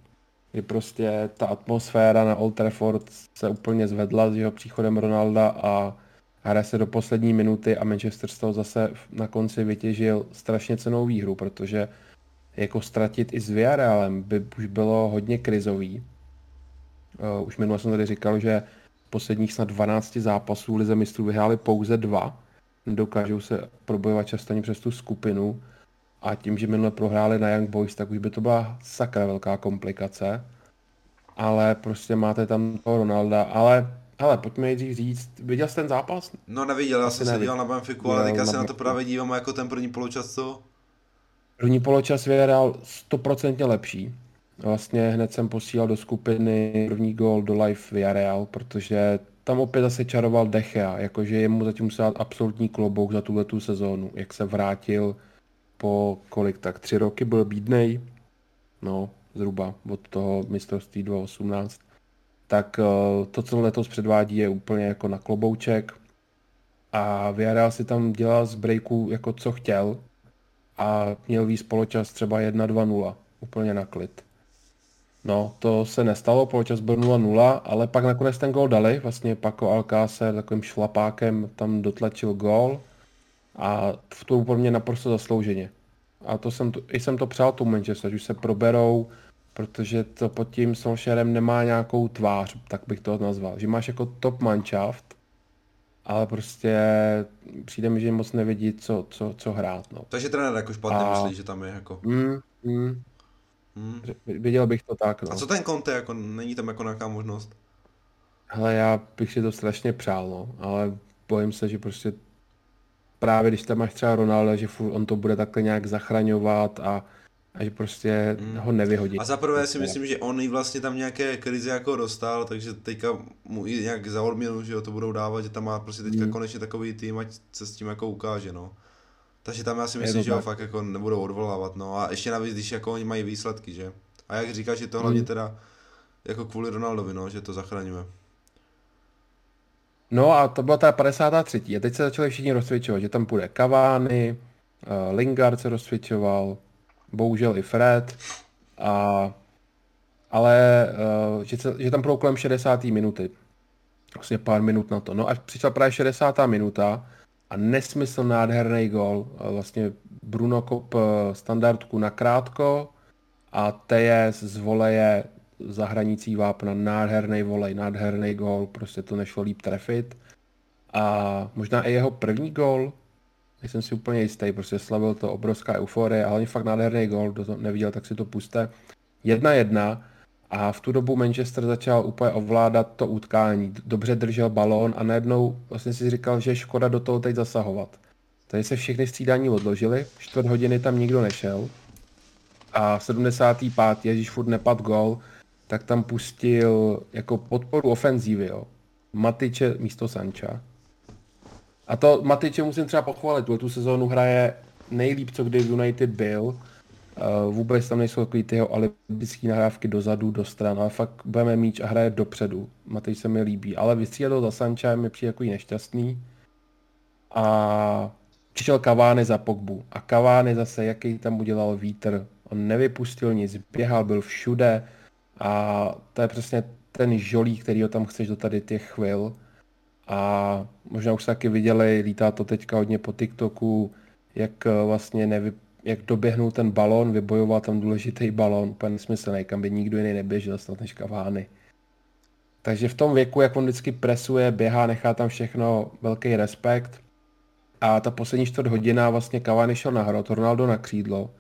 kdy prostě ta atmosféra na Old Trafford se úplně zvedla s jeho příchodem Ronalda a hraje se do poslední minuty a Manchester z toho zase na konci vytěžil strašně cenou výhru, protože jako ztratit i s Villarrealem by už bylo hodně krizový. Uh, už minule jsem tady říkal, že posledních snad 12 zápasů Lize mistrů vyhráli pouze dva. Dokážou se probojovat často ani přes tu skupinu. A tím, že minule prohráli na Young Boys, tak už by to byla sakra velká komplikace. Ale prostě máte tam toho Ronalda. Ale, ale pojďme nejdřív říct, viděl jsi ten zápas? No neviděl, já Asi jsem se díval na Benfiku, ale teďka se na to právě dívám jako ten první poločas, co? První poločas Villarreal stoprocentně lepší. Vlastně hned jsem posílal do skupiny první gól do live Villarreal, protože tam opět zase čaroval Dechea, jakože jemu zatím musel dát absolutní klobouk za tuhle tu sezónu, jak se vrátil po kolik tak, tři roky byl bídnej, no zhruba od toho mistrovství 2018, tak eh, to, co letos předvádí, je úplně jako na klobouček a Villarreal si tam dělal z breaku jako co chtěl, a měl víc poločas třeba 1-2-0, úplně na klid. No, to se nestalo, poločas byl 0-0, ale pak nakonec ten gól dali, vlastně Paco Alcácer takovým šlapákem tam dotlačil gól a v to pro mě naprosto zaslouženě. A to jsem to, i jsem to přál tomu Manchester, že už se proberou, protože to pod tím Solskjaerem nemá nějakou tvář, tak bych to nazval. Že máš jako top manšaft, ale prostě přijde mi, že moc nevědí, co, co, co hrát. No. Takže trenér jako špatně A- myslí, že tam je jako. Mm, mm, Hmm. viděl bych to tak, no. A co ten Conte, jako není tam jako nějaká možnost? Hele, já bych si to strašně přál, no, ale bojím se, že prostě právě když tam máš třeba Ronaldo, že on to bude takhle nějak zachraňovat a, a že prostě Mm. ho nevyhodí. A za prvé si myslím, že on i vlastně tam nějaké krize jako dostal, takže teďka mu i nějak za odměnu, že jo, to budou dávat, že tam má prostě teďka Mm. konečně takový tým, ať se s tím jako ukáže, no. Takže tam já si myslím, že ho fakt jako nebudou odvolávat, no a ještě navíc, když jako oni mají výsledky, že. A jak říkáš, je to hlavně Mm. teda jako kvůli Ronaldovi, no, že to zachraňuje. No a to byla ta 53. A teď se začali všichni rozcvičovat, že tam půjde Cavani, uh, Lingard se rozcvičoval, bohužel i Fred, a, ale uh, že, se, že tam budou kolem 60. minuty. Vlastně pár minut na to. No a přišla právě 60. minuta a nesmysl nádherný gol. Uh, Vlastně Bruno kop uh, standardku na krátko a TS z voleje za hranicí vápna nádherný volej, nádherný gol, prostě to nešlo líp trefit. A možná i jeho první gol, nejsem si úplně jistý, prostě slavil to obrovská euforie, ale hlavně fakt nádherný gol, kdo to neviděl, tak si to puste. Jedna jedna a v tu dobu Manchester začal úplně ovládat to utkání, dobře držel balón a najednou vlastně si říkal, že je škoda do toho teď zasahovat. Tady se všechny střídání odložily, čtvrt hodiny tam nikdo nešel a v 75. Ježíš furt nepad gol, tak tam pustil jako podporu ofenzívy, jo. Matiče místo Sancha. A to Matiče musím třeba pochválit, tu sezónu hraje nejlíp, co kdy v United byl. Uh, vůbec tam nejsou takový ty jeho alibický nahrávky dozadu, do stran, ale fakt budeme míč a hraje dopředu. Matič se mi líbí, ale vystřídat to za Sancha mi přijde jako nešťastný. A přišel Kavány za Pogbu. A Kavány zase, jaký tam udělal vítr. On nevypustil nic, běhal, byl všude. A to je přesně ten žolí, který ho tam chceš do tady těch chvil. A možná už jste taky viděli, lítá to teďka hodně po TikToku, jak eh, vlastně nevy, jak doběhnul ten balon, vybojoval tam důležitý balon, úplně nesmyslný, kam by nikdo jiný neběžel snad než Kavány. Takže v tom věku, jak on vždycky presuje, běhá, nechá tam všechno, velký respekt. A ta poslední čtvrt hodina vlastně Cavani šel na hrot, Ronaldo na křídlo.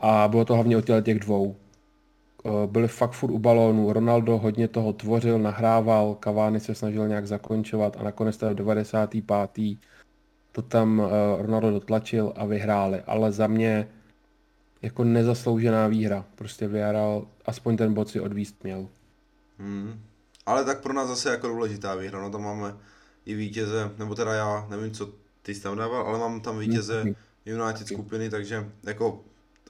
A bylo to hlavně o těle těch dvou. Eh, Byli fakt furt u balónu, Ronaldo hodně toho tvořil, nahrával, Cavani se snažil nějak zakončovat a nakonec teda v 95. to tam eh, Ronaldo dotlačil a vyhráli. Ale za mě jako nezasloužená výhra. Prostě Villarreal aspoň ten bod si odvíst měl. Hmm. Ale tak pro nás zase jako důležitá výhra, no tam máme i vítěze, nebo teda já nevím, co ty jsi tam dával, ale mám tam vítěze United skupiny, takže jako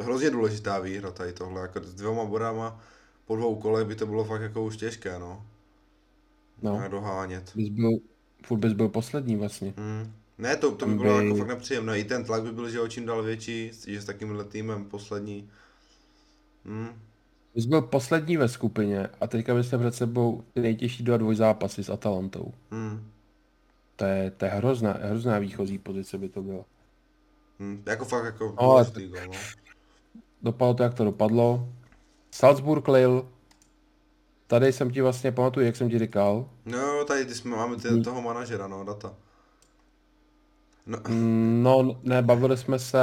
hrozně důležitá výhra tady tohle, jako s dvěma bodama po dvou kolech by to bylo fakt jako už těžké, no. No, Dohánět. bys byl, furt bys byl poslední vlastně. Hmm. Ne, to, to by bylo by- jako fakt nepříjemné. I ten tlak by byl, že o čím dál větší, že s takovýmhle týmem poslední. Hmm. Bys byl poslední ve skupině a teďka byste před sebou ty nejtěžší dva dvojzápasy s Atalantou. Hmm. To je, to je hrozná, hrozná výchozí pozice by to byla. Hmm. Jako fakt jako No, ale důležitý no. Dopadlo to, jak to dopadlo. Salzburg Lille. Tady jsem ti vlastně pamatuju, jak jsem ti říkal. No tady jsme, máme ty, toho manažera, no, data. No, No, ne, bavili jsme se,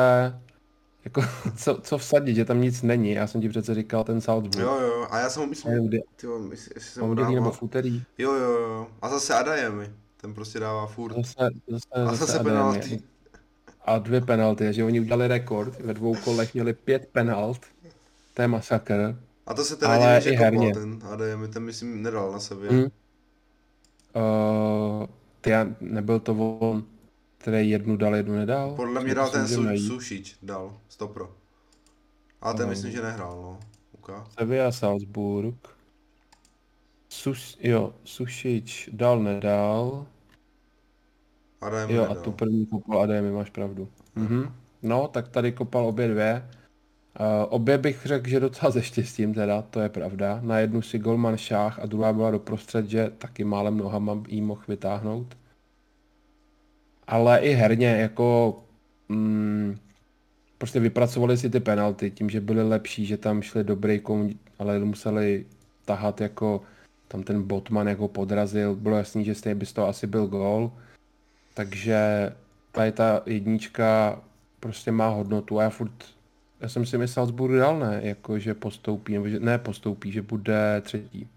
jako, co, co vsadit, že tam nic není. Já jsem ti přece říkal ten Salzburg. jo, jo, a já jsem ho myslel, ty jo, jestli jsem ho nebo v úterý. Jo, jo, jo, a zase Adayemi, ten prostě dává furt. Zase, zase, A zase Ademi. penalty. A dvě penalty, že oni udělali rekord. Ve dvou kolech měli pět penalt. To je masakr. A to se teda Ale divím, že herně. ten Adayemi, ten myslím nedal na sebe. Hmm. Uh, ty, já- nebyl to on, který jednu dal, jednu nedal? Podle mě dal si ten Su-. Sušič, dal, stopro. A ten No. myslím, že nehrál, no. Uka. Sevilla Salzburg. Sus, jo, Sušič dal, nedal. Jo, a nedal. tu první kopal Ademi, máš pravdu. Mhm. No, tak tady kopal obě dvě. Uh, obě bych řekl, že docela se štěstím teda, to je pravda. Na jednu si golman šách a druhá byla doprostřed, že taky málem nohama jí mohl vytáhnout. Ale i herně, jako mm, prostě vypracovali si ty penalty tím, že byli lepší, že tam šli do breaku, ale museli tahat jako tam ten Botman jako podrazil, bylo jasný, že stejně by z toho asi byl gól. Takže tady ta jednička prostě má hodnotu a já furt, já jsem si myslel, Salzburg dal ne, jako že postoupí, nebo že ne postoupí, že bude třetí.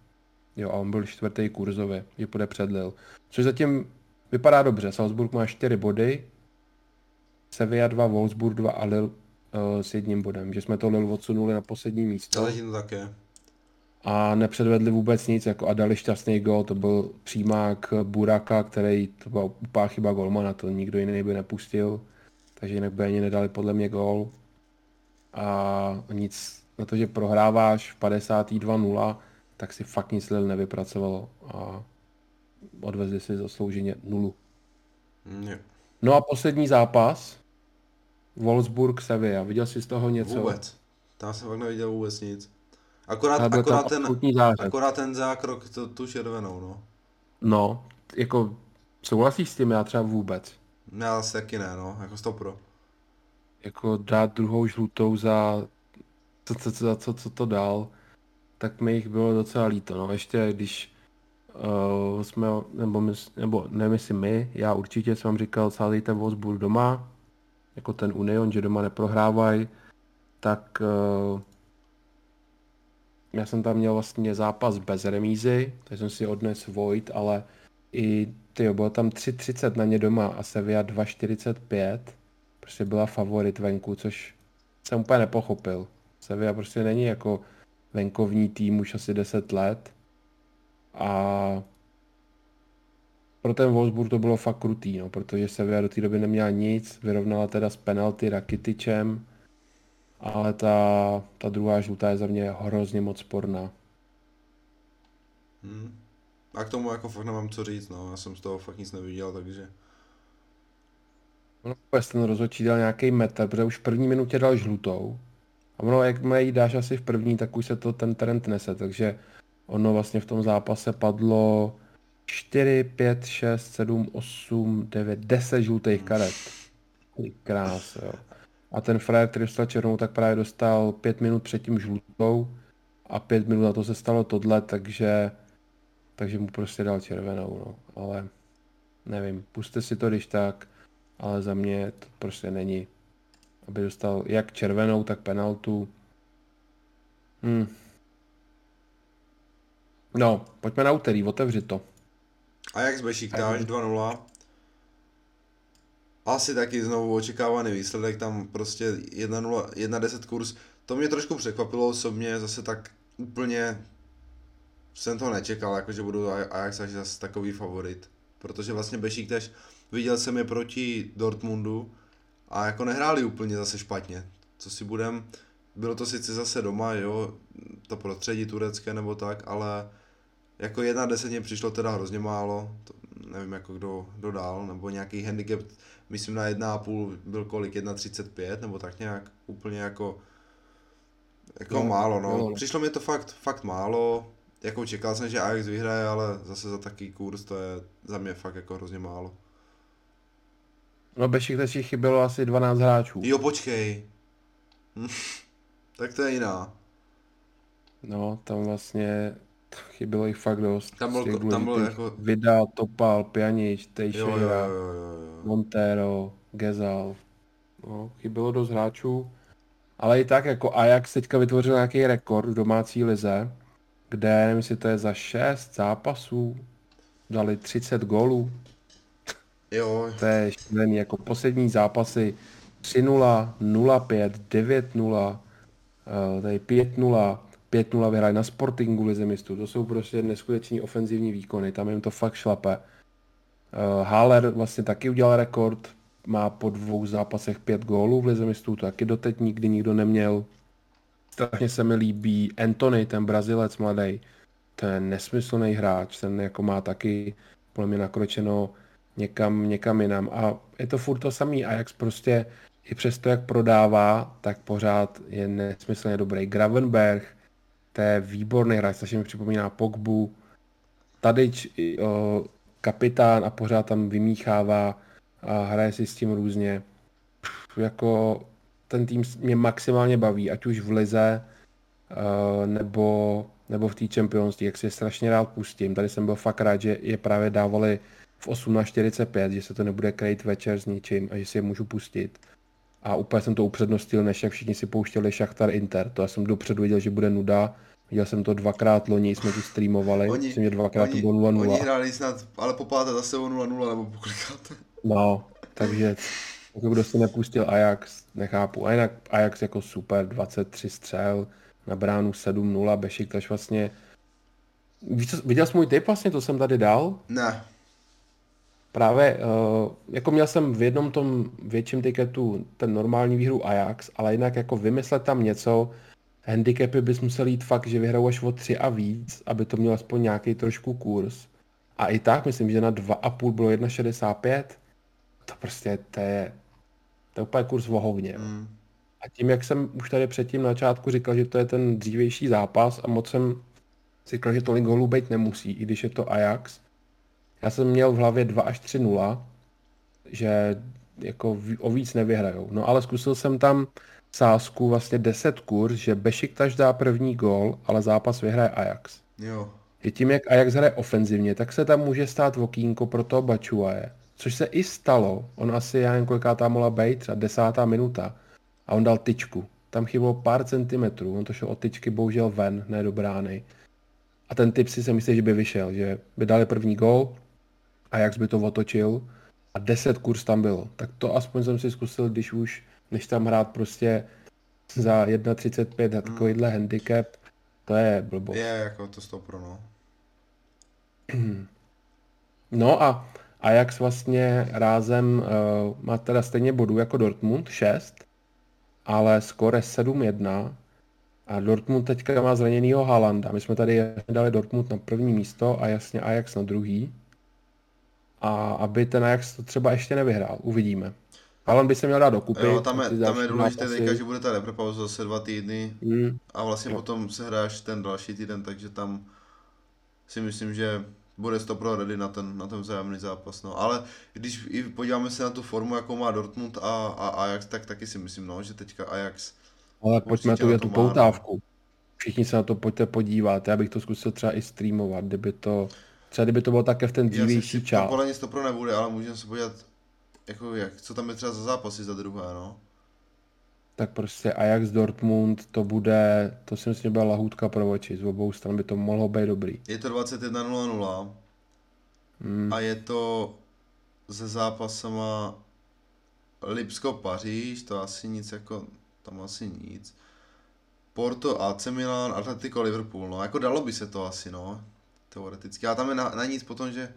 Jo, a on byl čtvrtý kurzově, že bude před Lille. Což zatím vypadá dobře, Salzburg má čtyři body, Sevilla 2, Wolfsburg 2 a Lille uh, s jedním bodem, že jsme to Lille odsunuli na poslední místo. Ale to tak je. a nepředvedli vůbec nic, jako a dali šťastný gol, to byl přímák Buraka, který, to byla úplná chyba golmana, to nikdo jiný by nepustil, takže jinak by ani nedali podle mě gol. A nic, na to, že prohráváš v 52-0, tak si fakt nic Lille nevypracovalo. A odvezli si zaslouženě nulu. Jo. No a poslední zápas, Wolfsburg Sevilla, viděl jsi z toho něco? Vůbec. Tam jsem fakt neviděl vůbec nic. Akorát, akorát, ten, akorát ten zákrok, to, tu červenou, no. No, jako souhlasíš s tím, já třeba vůbec. Já asi taky ne, no, jako stopro. jako dát druhou žlutou za co, co, co, co, co to dal, tak mi jich bylo docela líto. No. Ještě když uh, jsme, nebo, my, nebo nemyslím my, já určitě jsem vám říkal, sázejte Wolfsburg doma, jako ten Union, že doma neprohrávají, tak uh, já jsem tam měl vlastně zápas bez remízy, takže jsem si odnes Void, ale i ty bylo tam 3.30 na ně doma a Sevilla 2.45, prostě byla favorit venku, což jsem úplně nepochopil. Sevilla prostě není jako venkovní tým už asi 10 let a pro ten Wolfsburg to bylo fakt krutý, no, protože Sevilla do té doby neměla nic, vyrovnala teda s penalty Rakitičem, ale ta, ta druhá žlutá je za mě hrozně moc sporná. Hm. A k tomu jako fakt nemám co říct, no, já jsem z toho fakt nic neviděl, takže. Vůbec ten rozhodčí dal nějaký metr, protože už v první minutě dal žlutou. A ono, jak jí dáš asi v první, tak už se to ten trend nese, takže ono vlastně v tom zápase padlo 4, 5, 6, 7, 8, 9, 10 žlutých karet. Krás, jo. A ten frajer, který dostal černou, tak právě dostal 5 minut předtím žlutou a 5 minut na to se stalo tohle, takže, takže mu prostě dal červenou, no. Ale nevím, puste si to když tak, ale za mě to prostě není. Aby dostal jak červenou, tak penaltu. Hmm. No, pojďme na úterý, otevři to. A jak z Bešiktáš 2-0? Asi taky znovu očekávaný výsledek, tam prostě 1-10 kurz. To mě trošku překvapilo osobně, zase tak úplně jsem to nečekal, jako že budu Ajax až zase takový favorit. Protože vlastně Bešiktaš, viděl jsem je proti Dortmundu a jako nehráli úplně zase špatně. Co si budem, bylo to sice zase doma, jo, to prostředí turecké nebo tak, ale jako jedna desetně přišlo teda hrozně málo, to nevím jako kdo, kdo dál, nebo nějaký handicap, myslím na jedna a půl byl kolik, 1,35 nebo tak nějak, úplně jako, jako no, málo, no. no. Přišlo mi to fakt, fakt málo, jako čekal jsem, že Ajax vyhraje, ale zase za taký kurz to je za mě fakt jako hrozně málo. No Bešiktaši chybělo asi 12 hráčů. Jo, počkej. tak to je jiná. No, tam vlastně chybělo jich fakt dost. Tam byl, tam byl jako... Vida, Topal, Pjanič, Teixeira, Montero, Gezal. No, chybělo dost hráčů. Ale i tak jako Ajax teďka vytvořil nějaký rekord v domácí lize, kde, nevím, jestli to je za 6 zápasů, dali 30 gólů. Jo. To je šílený, jako poslední zápasy 3-0, 0-5, 9-0, tady 5-0, 5-0 vyhráli na Sportingu lize mistů. To jsou prostě neskuteční ofenzivní výkony, tam jim to fakt šlape. Uh, Haller vlastně taky udělal rekord, má po dvou zápasech pět gólů v lize mistů, to taky doteď nikdy nikdo neměl. Strašně se mi líbí Anthony, ten Brazilec mladý. To je nesmyslný hráč, ten jako má taky podle mě nakročeno někam, někam jinam. A je to furt to samý. A jak prostě i přesto, jak prodává, tak pořád je nesmyslně dobrý. Gravenberg, to je výborný hráč, strašně mi připomíná Pogbu. Tadič, kapitán a pořád tam vymíchává a hraje si s tím různě. Pff, jako ten tým mě maximálně baví, ať už v lize, uh, nebo, nebo v té Champions jak si je strašně rád pustím. Tady jsem byl fakt rád, že je právě dávali v 18.45, že se to nebude krejt večer s ničím a že si je můžu pustit. A úplně jsem to upřednostil, než jak všichni si pouštěli Šachtar Inter. To já jsem dopředu viděl, že bude nuda. Viděl jsem to dvakrát loni, jsme tu streamovali. Oni, myslím, že dvakrát oni, to bylo 0-0. Oni hráli snad, ale po páté zase o 0-0 nebo pokolikáte. No, takže jako kdo si nepustil Ajax, nechápu. A jinak Ajax jako super, 23 střel, na bránu 7-0, Bešiktaš vlastně... Víš, viděl jsi můj tip vlastně, to jsem tady dal? Ne. Právě, uh, jako měl jsem v jednom tom větším tiketu ten normální výhru Ajax, ale jinak jako vymyslet tam něco, handicapy bys musel jít fakt, že vyhrajou až o 3 a víc, aby to mělo aspoň nějaký trošku kurz. A i tak myslím, že na 2,5 bylo 1,65. To prostě, to je, to je úplně kurz vohovně. Mm. A tím, jak jsem už tady předtím na začátku říkal, že to je ten dřívější zápas a moc jsem říkal, že tolik gólů být nemusí, i když je to Ajax. Já jsem měl v hlavě 2 až 3 0, že jako o víc nevyhrajou. No ale zkusil jsem tam sázku vlastně 10 kurz, že Bešiktaš dá první gól, ale zápas vyhraje Ajax. Jo. Je tím, jak Ajax hraje ofenzivně, tak se tam může stát vokínko pro toho Bačuaje. Což se i stalo. On asi, já nevím, koliká tam mohla být, třeba desátá minuta. A on dal tyčku. Tam chybilo pár centimetrů. On to šel od tyčky bohužel ven, ne do brány. A ten typ si se myslí, že by vyšel, že by dali první gol a jak by to otočil a 10 kurz tam bylo. Tak to aspoň jsem si zkusil, když už, než tam hrát prostě za 1,35 a takovýhle hmm. handicap, to je blbost. Je, jako to stopro, no. No a Ajax vlastně rázem uh, má teda stejně bodů jako Dortmund, 6, ale skore 7-1 a Dortmund teďka má zraněnýho Halanda. My jsme tady dali Dortmund na první místo a jasně Ajax na druhý. A aby ten Ajax to třeba ještě nevyhrál, uvidíme. Haaland by se měl dát dokupy. Jo, tam je, tam je důležité teďka, že bude ta reprepauza zase dva týdny mm. a vlastně no. potom se hráš ten další týden, takže tam si myslím, že bude to pro ready na ten, na ten vzájemný zápas. No. Ale když i podíváme se na tu formu, jakou má Dortmund a, a Ajax, tak taky si myslím, no, že teďka Ajax... Ale pojďme tu, je tu poutávku. Všichni se na to pojďte podívat. Já bych to zkusil třeba i streamovat, kdyby to... Třeba kdyby to bylo také v ten dřívější čas. Já podle nic to pro nebude, ale můžeme se podívat, jako jak, co tam je třeba za zápasy za druhé, no. Tak prostě Ajax Dortmund, to bude, to si myslím, že byla lahůdka pro oči, z obou stran by to mohlo být dobrý. Je to 21.00 hmm. a je to se zápasama Lipsko, Paříž, to asi nic jako, tam asi nic. Porto, AC Milan, Atletico, Liverpool, no jako dalo by se to asi, no, teoreticky. A tam je na, na nic potom, že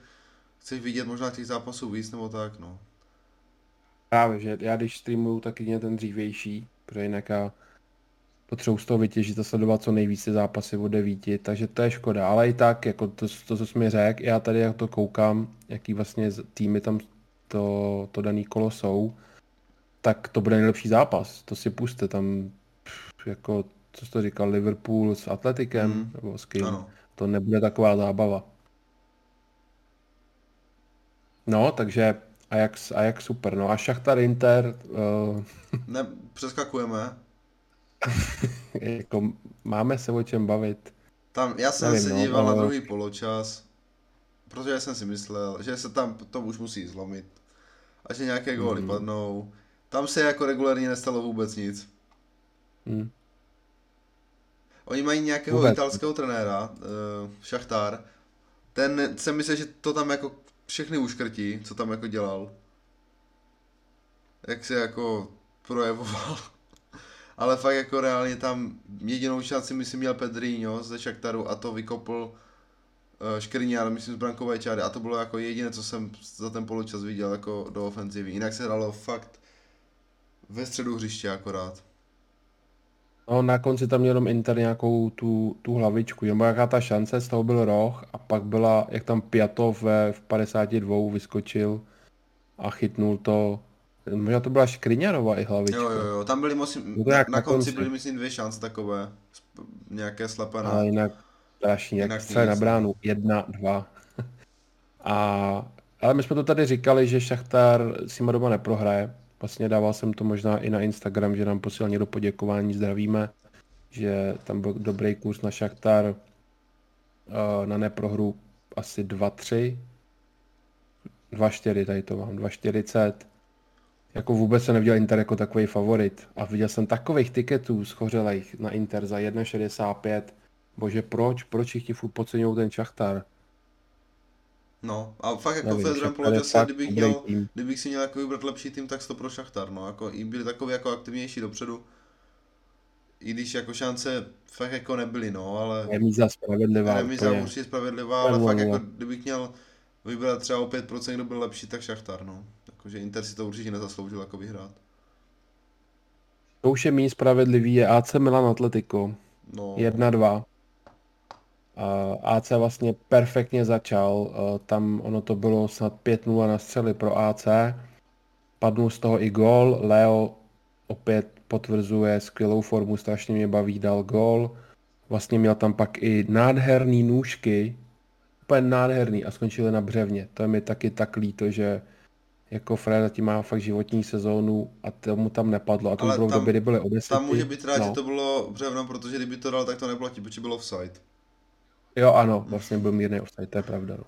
chceš vidět možná těch zápasů víc nebo tak, no. Právě, že já když streamuju, tak jedině ten dřívější, protože jinak já potřebuji z toho vytěžit a sledovat co nejvíc ty zápasy od devíti, takže to je škoda, ale i tak, jako to, to co jsi mi řekl, já tady jak to koukám, jaký vlastně týmy tam to, to daný kolo jsou, tak to bude nejlepší zápas, to si puste tam, jako, co jsi to říkal, Liverpool s Atletikem, mm. nebo s kým, ano. To nebude taková zábava. No, takže Ajax, Ajax super, no a Šachtar Inter... Uh... ne, přeskakujeme. jako máme se o čem bavit. Tam, já jsem Nevím, se no, díval no, na druhý poločas, protože jsem si myslel, že se tam to už musí zlomit a že nějaké góly mm. padnou. Tam se jako regulárně nestalo vůbec nic. Mm. Oni mají nějakého vůbec. italského trenéra, uh, Šachtar. Ten se myslí, že to tam jako všechny uškrtí, co tam jako dělal. Jak se jako projevoval. Ale fakt jako reálně tam jedinou šanci myslím měl Pedrinho ze Šaktaru a to vykopl uh, Škriniar, myslím z brankové čáry a to bylo jako jediné, co jsem za ten poločas viděl jako do ofenzivy. Jinak se hrálo fakt ve středu hřiště akorát. No na konci tam měl jenom Inter nějakou tu, tu hlavičku, jenom jaká ta šance, z toho byl roh a pak byla, jak tam Piatov ve, v 52 vyskočil a chytnul to, možná to byla Škriňarová i hlavička. Jo, jo, jo, tam byly, musím, no na, na, na, konci byly myslím dvě šance takové, nějaké slepené. A jinak strašně, jak střel na bránu, jedna, dva. a, ale my jsme to tady říkali, že Šachtar si doma neprohraje, Vlastně dával jsem to možná i na Instagram, že nám posílal někdo poděkování, zdravíme, že tam byl dobrý kurz na Šachtar eh, na neprohru asi 2-3, 2-4 tady to mám, 2-40. Jako vůbec se neviděl Inter jako takový favorit. A viděl jsem takových tiketů schořelých na Inter za 1,65. Bože, proč? Proč všichni furt podceňují ten Šachtar? No, a fakt jako Nevím, druhém poločase, kdybych, měl, kdybych si měl jako vybrat lepší tým, tak to pro Šachtar, no, jako i byli takový jako aktivnější dopředu. I když jako šance fakt jako nebyly, no, ale... Remíza spravedlivá. Remíza určitě spravedlivá, ale fakt jako kdybych měl vybrat třeba o 5%, kdo byl lepší, tak Šachtar, no. Jakože Inter si to určitě nezasloužil jako vyhrát. To už je méně spravedlivý, je AC Milan Atletico. No. 1-2. AC vlastně perfektně začal, tam ono to bylo snad 5-0 na střely pro AC, padnul z toho i gol, Leo opět potvrzuje skvělou formu, strašně mě baví, dal gol, vlastně měl tam pak i nádherný nůžky, úplně nádherný a skončili na břevně, to je mi taky tak líto, že jako Fred zatím má fakt životní sezónu a tomu tam nepadlo. A to bylo v době, kdy byly o Tam může být rád, no. že to bylo břevno, protože kdyby to dal, tak to neplatí, protože bylo offside. Jo, ano, vlastně byl mírný offside, to je pravda. No.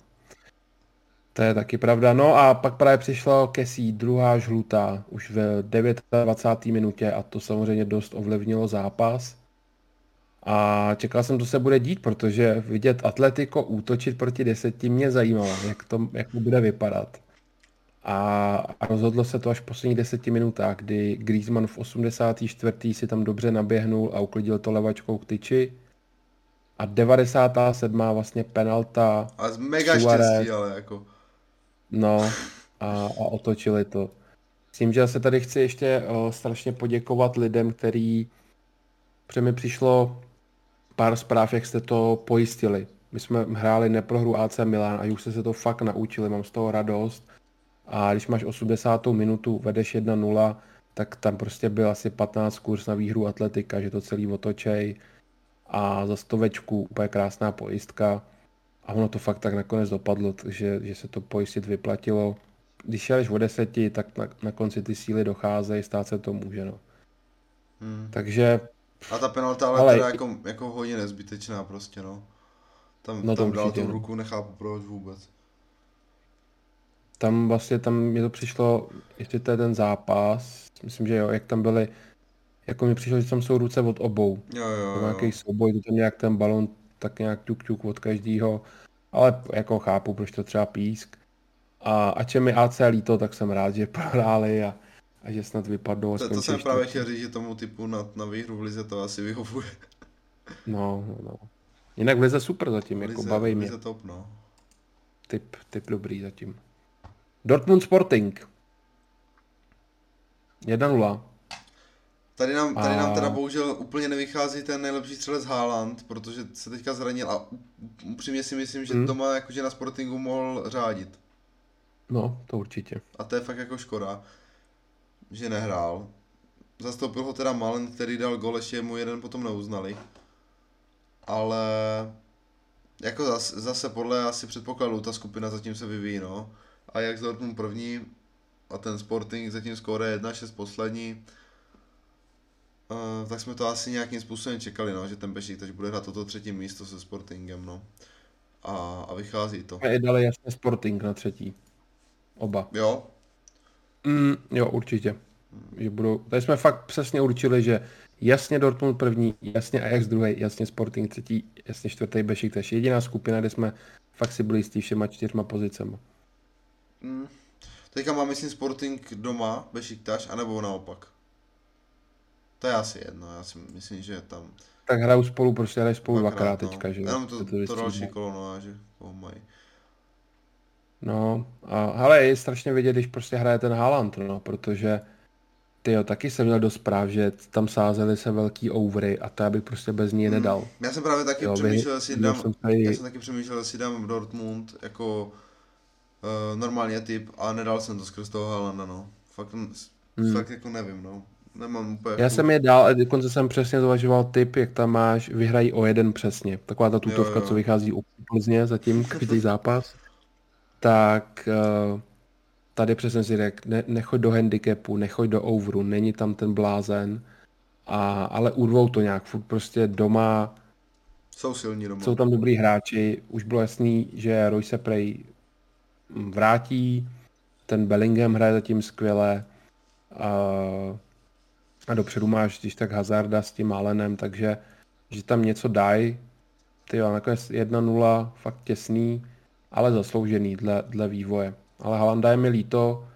To je taky pravda. No a pak právě přišlo Kesí druhá žlutá už v 29. minutě a to samozřejmě dost ovlivnilo zápas. A čekal jsem, co se bude dít, protože vidět Atletico útočit proti deseti mě zajímalo, jak to, jak to bude vypadat. A, a rozhodlo se to až v posledních deseti minutách, kdy Griezmann v 84. si tam dobře naběhnul a uklidil to levačkou k tyči a 97. vlastně penalta. A z mega Suarez, štěstí, ale jako. No a, a otočili to. Myslím, že se tady chci ještě o, strašně poděkovat lidem, který, protože mi přišlo pár zpráv, jak jste to pojistili. My jsme hráli neprohru AC Milan a už jste se to fakt naučili, mám z toho radost. A když máš 80. minutu, vedeš 1-0, tak tam prostě byl asi 15 kurz na výhru atletika, že to celý otočej a za stovečku úplně krásná pojistka a ono to fakt tak nakonec dopadlo, že, že se to pojistit vyplatilo. Když ješ o deseti, tak na, na konci ty síly docházejí, stát se to může, no. Hmm. Takže... A ta penalta ale, ale teda jako, jako hodně nezbytečná prostě, no. Tam, no tam dal tu no. ruku, nechápu proč vůbec. Tam vlastně, tam mi to přišlo, ještě to je ten zápas, myslím, že jo, jak tam byly jako mi přišlo, že tam jsou ruce od obou. Jo, jo, jo. Nějaký souboj, to tam nějak ten balon tak nějak tuk tuk od každého, ale jako chápu, proč to třeba písk. A ač je mi AC líto, tak jsem rád, že prohráli a, a že snad vypadnou To, to jsem tři právě chtěl říct, že tomu typu na, na výhru v Lize to asi vyhovuje. No, no, no. Jinak v lize super zatím, jako Lize, baví mě. Lize top, no. Typ, typ dobrý zatím. Dortmund Sporting. 1-0. Tady nám, tady nám teda bohužel úplně nevychází ten nejlepší střelec Haaland, protože se teďka zranil a upřímně si myslím, že Hmm. doma jakože na Sportingu mohl řádit. No, to určitě. A to je fakt jako škoda, že nehrál. Zastoupil ho teda Malen, který dal gol, ještě mu jeden potom neuznali. Ale jako zase, zase podle asi předpokladu ta skupina zatím se vyvíjí, no. A jak Dortmund první a ten Sporting zatím skóre 1-6 poslední, uh, tak jsme to asi nějakým způsobem čekali, no, že ten Bešik teď bude hrát toto třetí místo se Sportingem, no. A, a vychází to. A dali jasně Sporting na třetí. Oba. Jo, Mm, jo, určitě. Že budou, tady jsme fakt přesně určili, že jasně Dortmund první, jasně Ajax druhý, jasně Sporting třetí, jasně čtvrtý Bešik, to je jediná skupina, kde jsme fakt si byli jistí všema čtyřma pozicema. Mm. Teďka má, myslím, Sporting doma, Bešiktaš, anebo naopak. To je asi jedno, já si myslím, že tam Tak hrajou spolu, prostě hrají spolu dvakrát no. teďka, že jo, Jenom to, to, to další kolo, no, a že ho mají. No, a ale je strašně vidět, když prostě hraje ten Haaland, no, protože ty jo, taky jsem měl do zpráv, že tam sázely se velký overy a to já bych prostě bez ní nedal. Já jsem právě taky Jo, přemýšlel, jestli dám, jsem tady- já jsem taky přemýšlel, jestli dám Dortmund jako uh, normálně typ a nedal jsem to skrz toho Haalanda, no. Fakt, Hmm. fakt jako nevím, no. Nemám úplně... Já jsem je dal a dokonce jsem přesně zvažoval typ, jak tam máš, vyhrají o jeden přesně. Taková ta tutovka, jo. co vychází u Plzně zatím, každý zápas. Tak eh, tady přesně si řekl, ne, nechoď do handicapu, nechoď do overu, není tam ten blázen. A, ale urvou to nějak, furt prostě doma, Jsou silní doma. jsou tam dobrý hráči, už bylo jasný, že Roy se prej mm, vrátí, ten Bellingham hraje zatím skvěle a, a dopředu máš když tak Hazarda s tím Malenem, takže že tam něco dají, ty jo, nakonec 1-0, fakt těsný, ale zasloužený dle, dle vývoje. Ale Halanda je mi líto,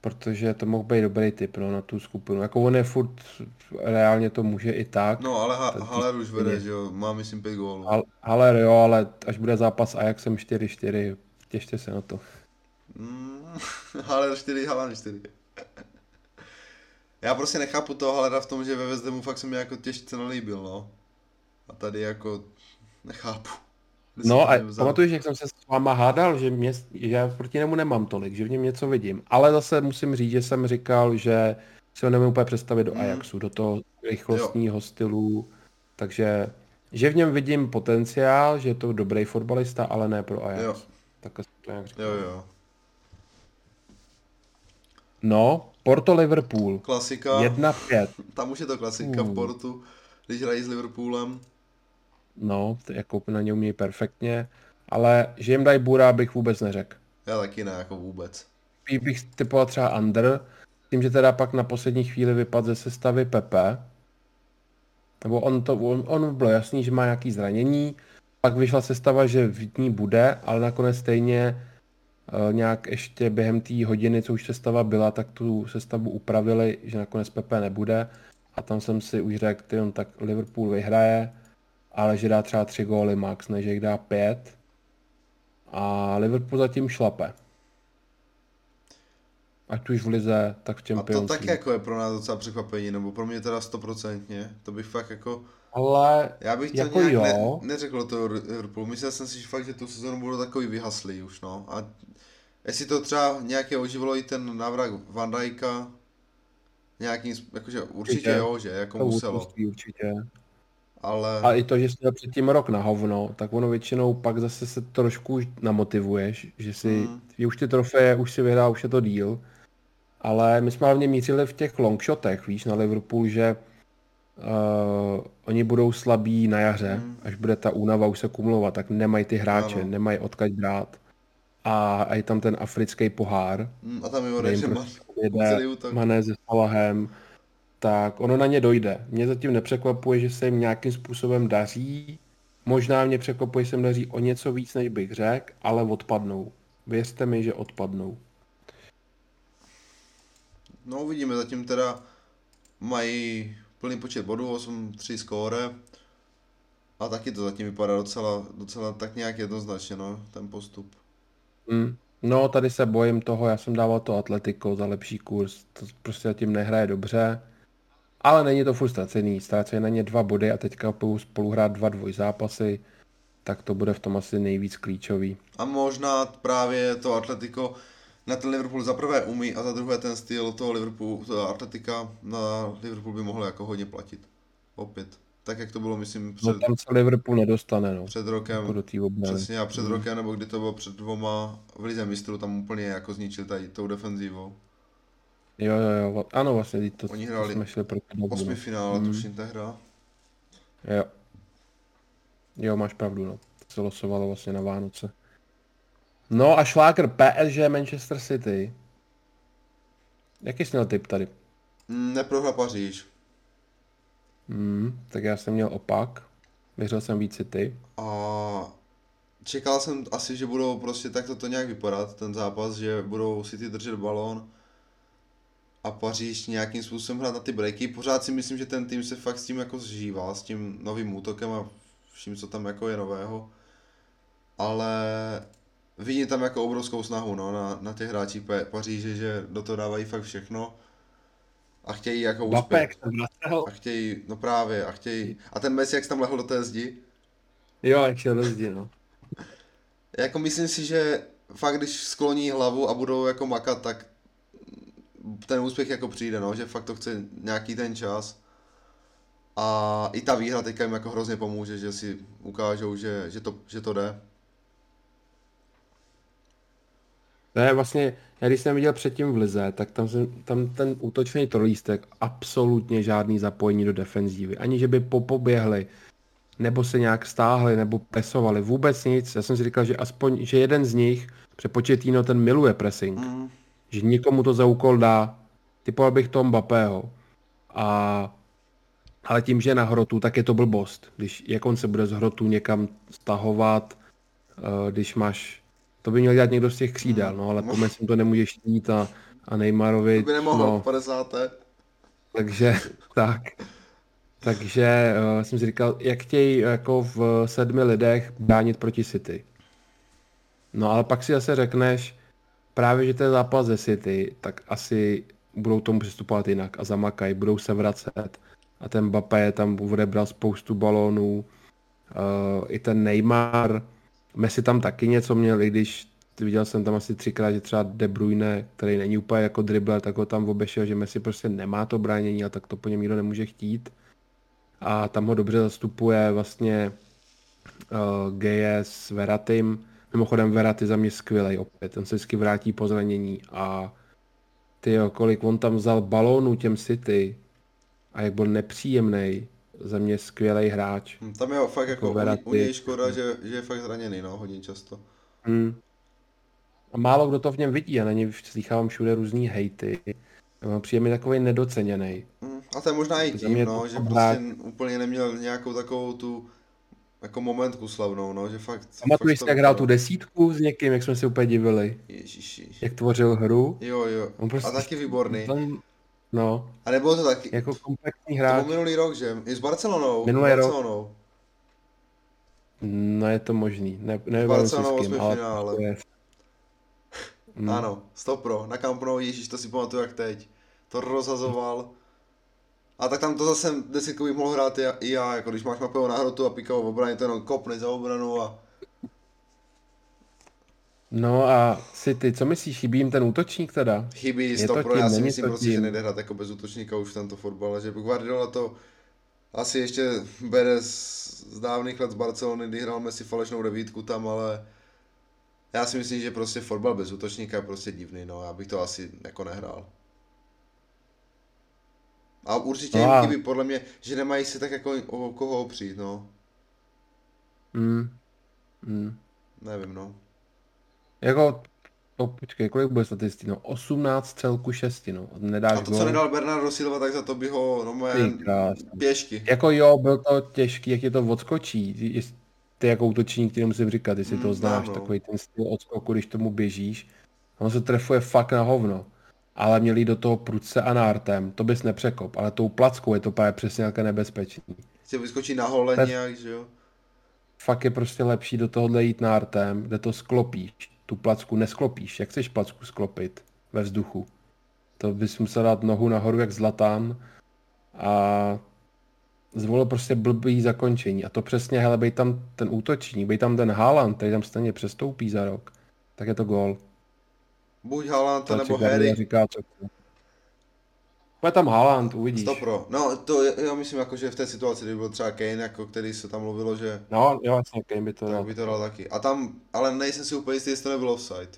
protože to mohl být dobrý typ no, na tu skupinu. Jako on je furt, reálně to může i tak, No, ale ha- Haller už vede, že jo, má myslím pět gólů. Hal- Haller jo, ale až bude zápas Ajaxem 4-4, těšte se na to. Mm, Haller 4, Haaland 4. Já prostě nechápu toho Hallera v tom, že ve West Hamu fakt se mi jako těžce nelíbil, no. A tady jako nechápu. No a pamatuješ, jak jsem se s váma hádal, že, mě, že já proti němu nemám tolik, že v něm něco vidím. Ale zase musím říct, že jsem říkal, že si ho nemůžu úplně představit do Mm. Ajaxu, do toho rychlostního stylu. Takže, že v něm vidím potenciál, že je to dobrý fotbalista, ale ne pro Ajax. Jo. Takhle jsem to nějak říkal. Jo, jo. No, Porto Liverpool. Klasika. 1-5. Tam už je to klasika v. Portu, když hrají s Liverpoolem. No, to jako na ně umějí perfektně, ale že jim dají Bura, bych vůbec neřekl. Já taky ne, jako vůbec. Spíš bych typoval třeba under, tím, že teda pak na poslední chvíli vypadl ze sestavy Pepe. Nebo on to, on, on bylo jasný, že má nějaký zranění, pak vyšla sestava, že v ní bude, ale nakonec stejně nějak ještě během té hodiny, co už sestava byla, tak tu sestavu upravili, že nakonec Pepe nebude. A tam jsem si už řekl, ty on tak Liverpool vyhraje, ale že dá třeba tři góly max, než jich dá pět. A Liverpool zatím šlape. Ať už v lize, tak v A to Champions League. jako je pro nás docela překvapení, nebo pro mě teda stoprocentně. To bych fakt jako... Ale Já bych to Jako nějak jo. ne, neřekl to Liverpool. Myslel jsem si že fakt, že tu sezonu budou takový vyhaslý už, no. A jestli to třeba nějaké oživilo i ten návrat Van Dijka, nějakým, jakože určitě Určitě. jo, že jako to muselo, určitě. ale A i to, že jsi měl předtím rok na hovno, tak ono většinou pak zase se trošku už namotivuješ, že si, Mm. že už ty trofeje, už si vyhrál, už je to díl. Ale my jsme hlavně mířili v těch longshotech, víš, na Liverpool, že uh, oni budou slabí na jaře, Mm. až bude ta únava už se kumulovat, tak nemají ty hráče, Ano. nemají odkaď brát. A, a je tam ten africký pohár, mm, a tam jim že má prostě. Mané se Salahem, tak ono na ně dojde. Mě zatím nepřekvapuje, že se jim nějakým způsobem daří. Možná mě překvapuje, že se jim daří o něco víc, než bych řekl, ale odpadnou. Věřte mi, že odpadnou. No uvidíme, zatím teda mají plný počet bodů, 8-3 skóre. A taky to zatím vypadá docela, docela tak nějak jednoznačně, no, ten postup. Mm. No, tady se bojím toho, já jsem dával to Atletico za lepší kurz, to prostě zatím nehraje dobře. Ale není to furt ztracený, ztrácejí na ně dva body a teďka budou spolu hrát dva dvojzápasy, tak to bude v tom asi nejvíc klíčový. A možná právě to Atletico na ten Liverpool za prvé umí a za druhé ten styl toho Liverpoolu, toho Atletika na Liverpool by mohl jako hodně platit. Opět. Tak jak to bylo, myslím, No před, tam se Liverpool nedostane, no. před rokem. Jako do. Přesně a před Mm. rokem, nebo kdy to bylo před dvoma v Lize mistrů, tam úplně jako zničil tady tou defenzívou. Jo, jo, jo, ano, vlastně to, Oni to hráli jsme šli proti Osmi no. finále, Mm. tuším, ta hra. Jo. Jo, máš pravdu, no. To se losovalo vlastně na Vánoce. No a šláger PSG Manchester City. Jaký jsi měl tip tady? Mm, Neprohra Paříž. Hmm, tak já jsem měl opak. Věřil jsem víc City. A čekal jsem asi, že budou prostě takto to nějak vypadat, ten zápas, že budou City držet balón a Paříž nějakým způsobem hrát na ty breaky. Pořád si myslím, že ten tým se fakt s tím jako zžívá, s tím novým útokem a vším, co tam jako je nového. Ale vidím tam jako obrovskou snahu no, na, na těch hráčích Pa- Paříže, že do toho dávají fakt všechno a chtějí jako úspěch. A chtějí, no právě, a chtějí, a ten Messi, jak se tam lehl do té zdi, Jo, jak šel do zdi, no. Jako myslím si, že fakt když skloní hlavu a budou jako makat, tak ten úspěch jako přijde, no, že fakt to chce nějaký ten čas. A i ta výhra teďka jim jako hrozně pomůže, že si ukážou, že, že, to, že to jde. To je vlastně, já když jsem viděl předtím v Lize, tak tam, jsem, tam ten útočný trolístek absolutně žádný zapojení do defenzívy. Ani že by popoběhli, nebo se nějak stáhli, nebo presovali. Vůbec nic. Já jsem si říkal, že aspoň, že jeden z nich, přepočetýno, ten miluje pressing. Mm. Že někomu to za úkol dá. Typoval bych toho Mbappého. A ale tím, že je na hrotu, tak je to blbost. Když, jak on se bude z hrotu někam stahovat, eh, když máš, to by měl dělat někdo z těch křídel, no, ale po Messim to nemůžeš jít a, a Neymarovi, To by nemohl no, v 50. takže tak. Takže uh, jsem si říkal, jak chtějí jako v sedmi lidech bránit proti City. No ale pak si zase řekneš, právě že to je zápas ze City, tak asi budou tomu přistupovat jinak a zamakají, budou se vracet. A ten Mbappé tam odebral spoustu balónů. Uh, I ten Neymar, Messi tam taky něco měl, i když viděl jsem tam asi třikrát, že třeba De Bruyne, který není úplně jako dribbler, tak ho tam obešel, že Messi prostě nemá to bránění a tak to po něm nikdo nemůže chtít. A tam ho dobře zastupuje vlastně uh, Geje s Veratim. Mimochodem Veraty za mě skvělej opět, ten se vždycky vrátí po zranění a ty kolik on tam vzal balónů těm City a jak byl nepříjemný, za mě skvělý hráč. Hm, Tam je fakt jako, u, Verratti. u něj škoda, že, že je fakt zraněný, no, hodně často. Hmm. A málo kdo to v něm vidí, a na něj slychávám všude různý hejty. Přijde mi takový nedoceněný. Hm, A to je možná i tím, no, to že prostě úplně neměl nějakou takovou tu jako momentku slavnou, no, že fakt... Pamatuješ si, jak hrál tu desítku s někým, jak jsme si úplně divili? Ježiši. Jak tvořil hru? Jo, jo. On prostě A taky výborný. Tam, no, A nebylo to taky, jako kompaktní to hráč. byl minulý rok, že? I s Barcelonou. Minulý s rok. Barcelonou. No je to možný. Ne, S nevím Barcelonou jsme ale finále. to je... Hmm. Ano, stopro. Na Camp Nou, ježíš, to si pamatuju jak teď. To rozhazoval. A tak tam to zase desítkový mohl hrát i já, jako když máš Mapeo na hrotu a Pikao v obraně, to jenom kopne za obranu a... No a City, co myslíš, chybí jim ten útočník teda? Chybí Je to stopro, tím, já si myslím prostě, že nejde hrát jako bez útočníka už v tento fotbal, a že Guardiola to asi ještě bere z, z dávných let z Barcelony, kdy hrál Messi falešnou devítku tam, ale já si myslím, že prostě fotbal bez útočníka je prostě divný, no, já bych to asi jako nehrál. A určitě No jim chybí podle mě, že nemají si tak jako o koho opřít, no. Hmm. Hmm. Nevím, no. Jako, to, počkej, kolik bude statistik? No, 18 celku 6, no. Nedáš A to, gól. co nedal Bernardo Silva, tak za to by ho, no, pěšky. Jako jo, byl to těžký, jak je to odskočí. Ty, jako útočník ti nemusím říkat, jestli Mm, to znáš, znám, no. takový ten styl odskoku, když tomu běžíš. On se trefuje fakt na hovno. ale měli do toho prudce a nártem, to bys nepřekop, ale tou plackou je to právě přesně jaké nebezpečný. Se vyskočí na hole Ten... nějak, že jo? Fakt je prostě lepší do tohohle jít nártem, kde to sklopíš. Tu placku nesklopíš. Jak chceš placku sklopit ve vzduchu? To bys musel dát nohu nahoru jak zlatán a zvolil prostě blbý zakončení. A to přesně, hele, bej tam ten útočník, bej tam ten Haaland, který tam stejně přestoupí za rok, tak je to gol. Buď Haaland, nebo Harry. Říká, co bude tam Haaland, uvidíš. Stopro. No, to já myslím, jako, že v té situaci, kdyby byl třeba Kane, jako který se tam mluvilo, že... No, jo, vlastně Kane by to dal. Tak by to dal taky. A tam, ale nejsem si úplně jistý, jestli to nebylo offside.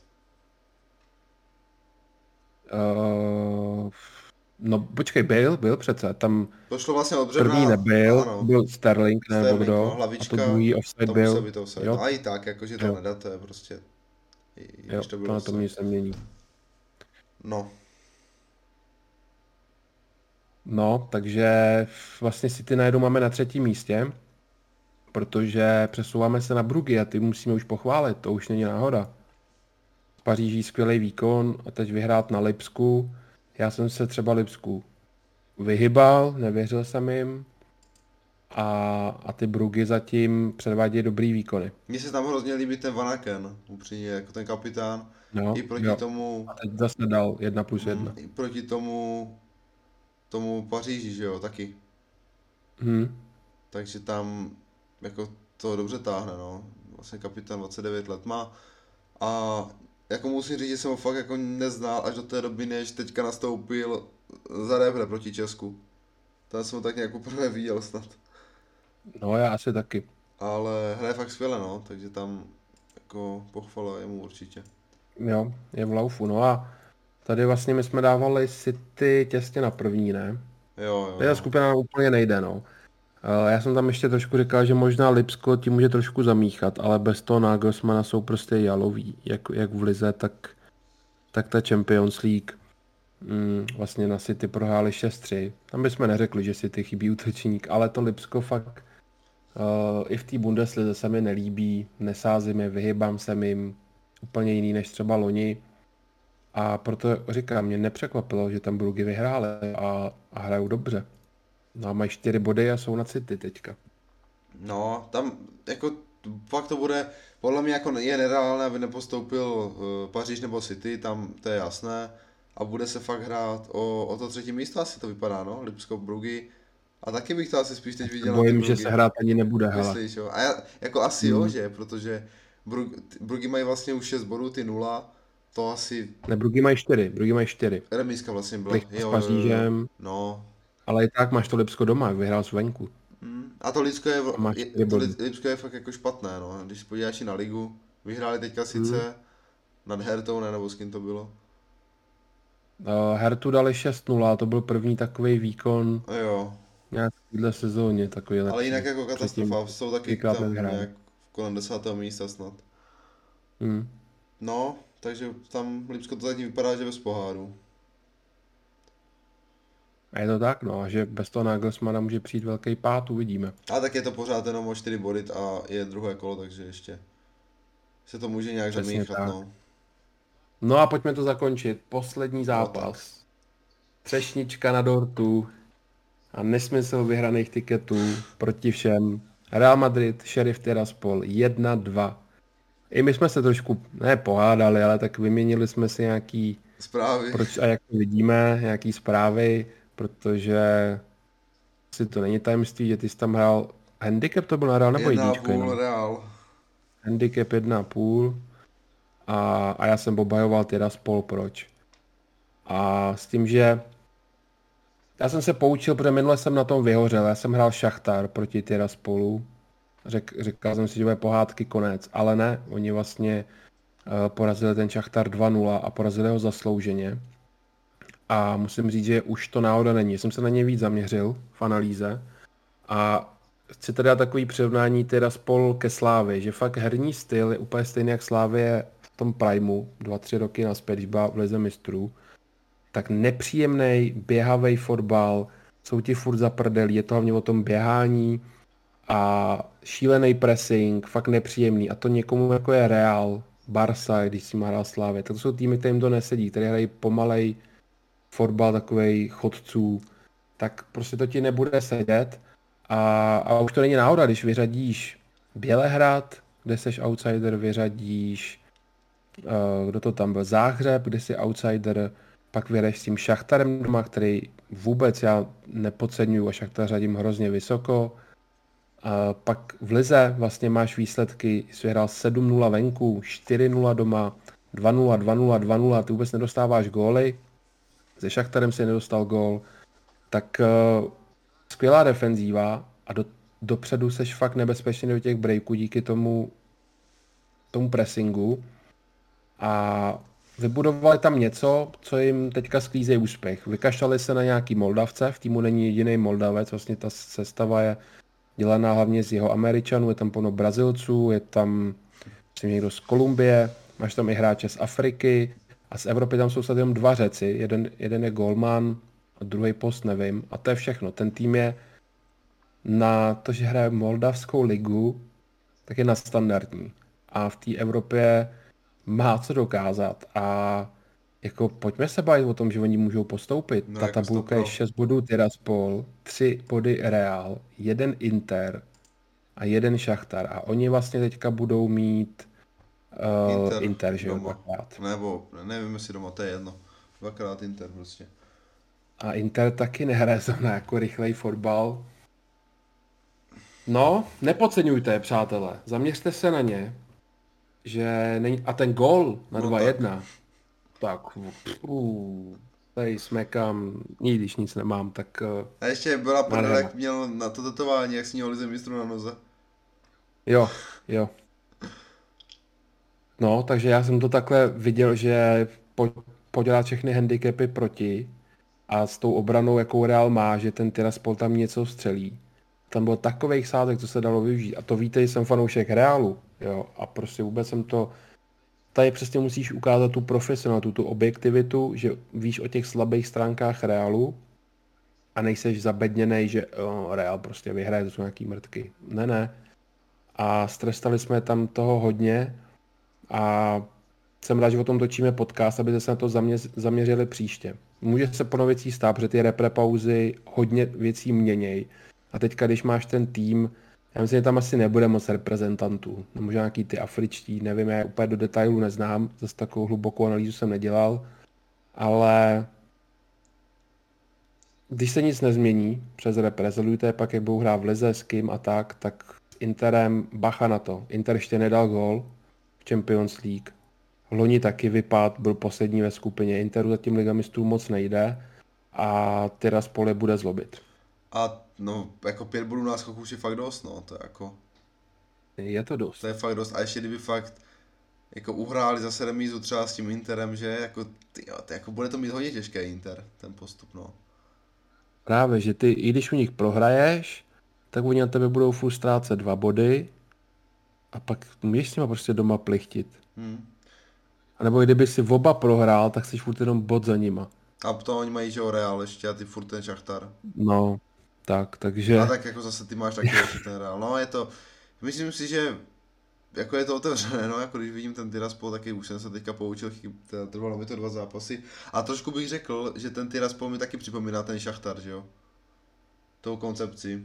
Uh, no počkej, byl, byl přece, tam to šlo vlastně od břevna, první nebyl, ano. byl Sterling nebo Sterling, kdo, no, hlavička, a to druhý offside to byl. Být offside. Jo. No a i tak, jakože to nedat, to je prostě, jo, to, to na tom nic nemění. No. No, takže vlastně si ty najednou máme na třetím místě, protože přesouváme se na Brugy a ty musíme už pochválit, to už není náhoda. V Paříží skvělý výkon a teď vyhrát na Lipsku. Já jsem se třeba Lipsku vyhybal, nevěřil jsem jim. A, a ty Brugy zatím předvádějí dobrý výkony. Mně se tam hrozně líbí ten Vanaken, upřímně, jako ten kapitán. No, I proti jo. tomu... A teď zase dal jedna plus jedna. I proti tomu tomu Paříži, že jo, taky. Hmm. Takže tam jako to dobře táhne, no. Vlastně kapitán 29 let má. A jako musím říct, že jsem ho fakt jako neznal až do té doby, než teďka nastoupil za Rebre proti Česku. Tam jsem ho tak nějak poprvé viděl snad. No já asi taky. Ale hraje fakt skvěle, no, takže tam jako pochvala jemu určitě. Jo, je v laufu, no a Tady vlastně my jsme dávali City těsně na první, ne? Jo, jo. Ta skupina úplně nejde, no. Já jsem tam ještě trošku říkal, že možná Lipsko ti může trošku zamíchat, ale bez toho Nagelsmana jsou prostě jaloví, jak, jak v Lize, tak, tak ta Champions League. Mm, vlastně na City prohráli 6-3. Tam bychom neřekli, že City chybí útočník, ale to Lipsko fakt uh, i v té Bundeslize se mi nelíbí, nesázím je, vyhybám se jim, úplně jiný než třeba loni. A proto říkám, mě nepřekvapilo, že tam Brugy vyhráli a, a hrajou dobře. No a mají čtyři body a jsou na City teďka. No, tam jako fakt to bude, podle mě jako je nereálné, aby nepostoupil uh, Paříž nebo City, tam to je jasné. A bude se fakt hrát o, o to třetí místo, asi to vypadá, no, Lipsko, Brugy. A taky bych to asi spíš teď viděl Bojím, že se hrát ani nebude, Myslíš, jo? A já, jako asi hmm. jo, že, protože Brug, Brugy mají vlastně už 6 bodů, ty nula to asi... Ne, Brugy mají čtyři, Brugy mají čtyři. Remíska vlastně byla. jo, s Pařížem. No. Ale i tak máš to Lipsko doma, jak vyhrál venku. Hmm. A to Lipsko je, je, to Lipsko je fakt jako špatné, no. Když se podíváš na ligu, vyhráli teďka sice hmm. nad Hertou, ne, nebo s kým to bylo? Uh, Hertu dali 6-0, to byl první takový výkon. Jo. Nějak v sezóně takový lepší. Ale jinak jako katastrofa, jsou taky tam nějak kolem desátého místa snad. Hmm. No, takže tam Lipsko to zatím vypadá, že bez poháru. A je to tak, no, že bez toho Nagelsmana může přijít velký pát, uvidíme. A tak je to pořád jenom o 4 body a je druhé kolo, takže ještě se to může nějak Přesně zamíchat, tak. no. No a pojďme to zakončit. Poslední zápas. No, Třešnička na dortu a nesmysl vyhraných tiketů proti všem. Real Madrid, Sheriff Tiraspol 1-2. I my jsme se trošku, ne pohádali, ale tak vyměnili jsme si nějaký... Zprávy. Proč a jak to vidíme, nějaký zprávy, protože si to není tajemství, že ty jsi tam hrál handicap to byl na Real nebo jednička? Jedna Real. Handicap jedna půl a, a já jsem obajoval teda spol proč. A s tím, že já jsem se poučil, protože minule jsem na tom vyhořel, já jsem hrál Šachtar proti spolu. Řek, říkal jsem si, že bude pohádky konec, ale ne, oni vlastně uh, porazili ten Šachtar 2-0 a porazili ho zaslouženě. A musím říct, že už to náhoda není. Jsem se na ně víc zaměřil v analýze a chci teda takový přirovnání teda spol ke Slávy, že fakt herní styl je úplně stejný jak Slávě v tom primu, dva, tři roky naspět, když byla v Lize mistrů. Tak nepříjemný, běhavý fotbal, jsou ti furt za prdel, je to hlavně o tom běhání, a šílený pressing, fakt nepříjemný. A to někomu jako je Real, Barca, když si má hrál Slávě, tak to jsou týmy, kterým to nesedí, které hrají pomalej, fotbal takových chodců, tak prostě to ti nebude sedět. A, a už to není náhoda, když vyřadíš Bělehrad, kde seš outsider, vyřadíš, uh, kdo to tam byl, Záhřeb, kde jsi outsider, pak vyhraješ s tím Šachtarem doma, který vůbec já nepodceňuju a Šachtar řadím hrozně vysoko. Pak v Lize vlastně máš výsledky, jsi vyhrál 7-0 venku, 4-0 doma, 2-0, 2-0, 2-0, ty vůbec nedostáváš góly. Se Šachtarem si nedostal gól. Tak uh, skvělá defenzíva a do, dopředu seš fakt nebezpečný do těch breaků díky tomu, tomu pressingu. A vybudovali tam něco, co jim teďka sklízí úspěch. Vykašlali se na nějaký Moldavce, v týmu není jediný Moldavec, vlastně ta sestava je dělaná hlavně z jeho Američanů, je tam plno Brazilců, je tam myslím, někdo z Kolumbie, máš tam i hráče z Afriky a z Evropy tam jsou jenom dva řeci, jeden, jeden je Golman a druhý post nevím a to je všechno. Ten tým je na to, že hraje Moldavskou ligu, tak je na standardní. A v té Evropě má co dokázat a jako pojďme se bavit o tom, že oni můžou postoupit. No, Ta jako tabulka je 6 bodů Tiraspol, 3 body Real, jeden Inter a jeden Šachtar. A oni vlastně teďka budou mít uh, Inter, Inter že jo, dvakrát. Nebo, nevím jestli doma, to je jedno. Dvakrát Inter prostě. A Inter taky nehraje zrovna jako rychlej fotbal. No, nepodceňujte, přátelé. Zaměřte se na ně že není, a ten gol na no 2-1, tak, uh, tady smekám, i když nic nemám, tak... Uh, a ještě byla prdel, jak měl na to tetování, jak sníhal lize mistru na noze. Jo, jo. No, takže já jsem to takhle viděl, že po, podělat všechny handicapy proti a s tou obranou, jakou Real má, že ten Tiraspol tam něco střelí. Tam bylo takových sázek, co se dalo využít. A to víte, že jsem fanoušek Realu. Jo, a prostě vůbec jsem to... Tady přesně musíš ukázat tu profesionalitu, tu objektivitu, že víš o těch slabých stránkách Realu a nejseš zabedněný, že oh, Real prostě vyhraje, to jsou nějaký mrtky. Ne, ne. A strestali jsme tam toho hodně a jsem rád, že o tom točíme podcast, aby se na to zaměřili příště. Může se po věcí stát, protože ty repre pauzy hodně věcí měněj. A teďka, když máš ten tým, já myslím, že tam asi nebude moc reprezentantů. Nebo nějaký ty afričtí, nevím, já úplně do detailu neznám, zase takovou hlubokou analýzu jsem nedělal, ale když se nic nezmění přes reprezentujte, pak jak budou hrát v lize, s kým a tak, tak s Interem bacha na to. Inter ještě nedal gol v Champions League. Loni taky vypad, byl poslední ve skupině. Interu zatím Liga mistrů moc nejde a Tiraspol bude zlobit. A no, jako pět bodů náskoků už je fakt dost, no, to je jako... Je to dost. To je fakt dost. A ještě kdyby fakt jako uhráli zase remízu třeba s tím Interem, že jako, ty, ty, jako bude to mít hodně těžké Inter, ten postup, no. Právě, že ty, i když u nich prohraješ, tak oni na tebe budou furt ztrácet dva body a pak můžeš s nima prostě doma plichtit. Hmm. A nebo kdyby si oba prohrál, tak jsi furt jenom bod za nima. A to oni mají, že Real ještě a ty furt ten Šachtar. No, tak, takže... A tak jako zase ty máš taky ten Real. No je to, myslím si, že jako je to otevřené, no, jako když vidím ten Tiraspol, taky už jsem se teďka poučil, trvalo mi to dva zápasy. A trošku bych řekl, že ten Tiraspol mi taky připomíná ten Šachtar, že jo? Tou koncepci.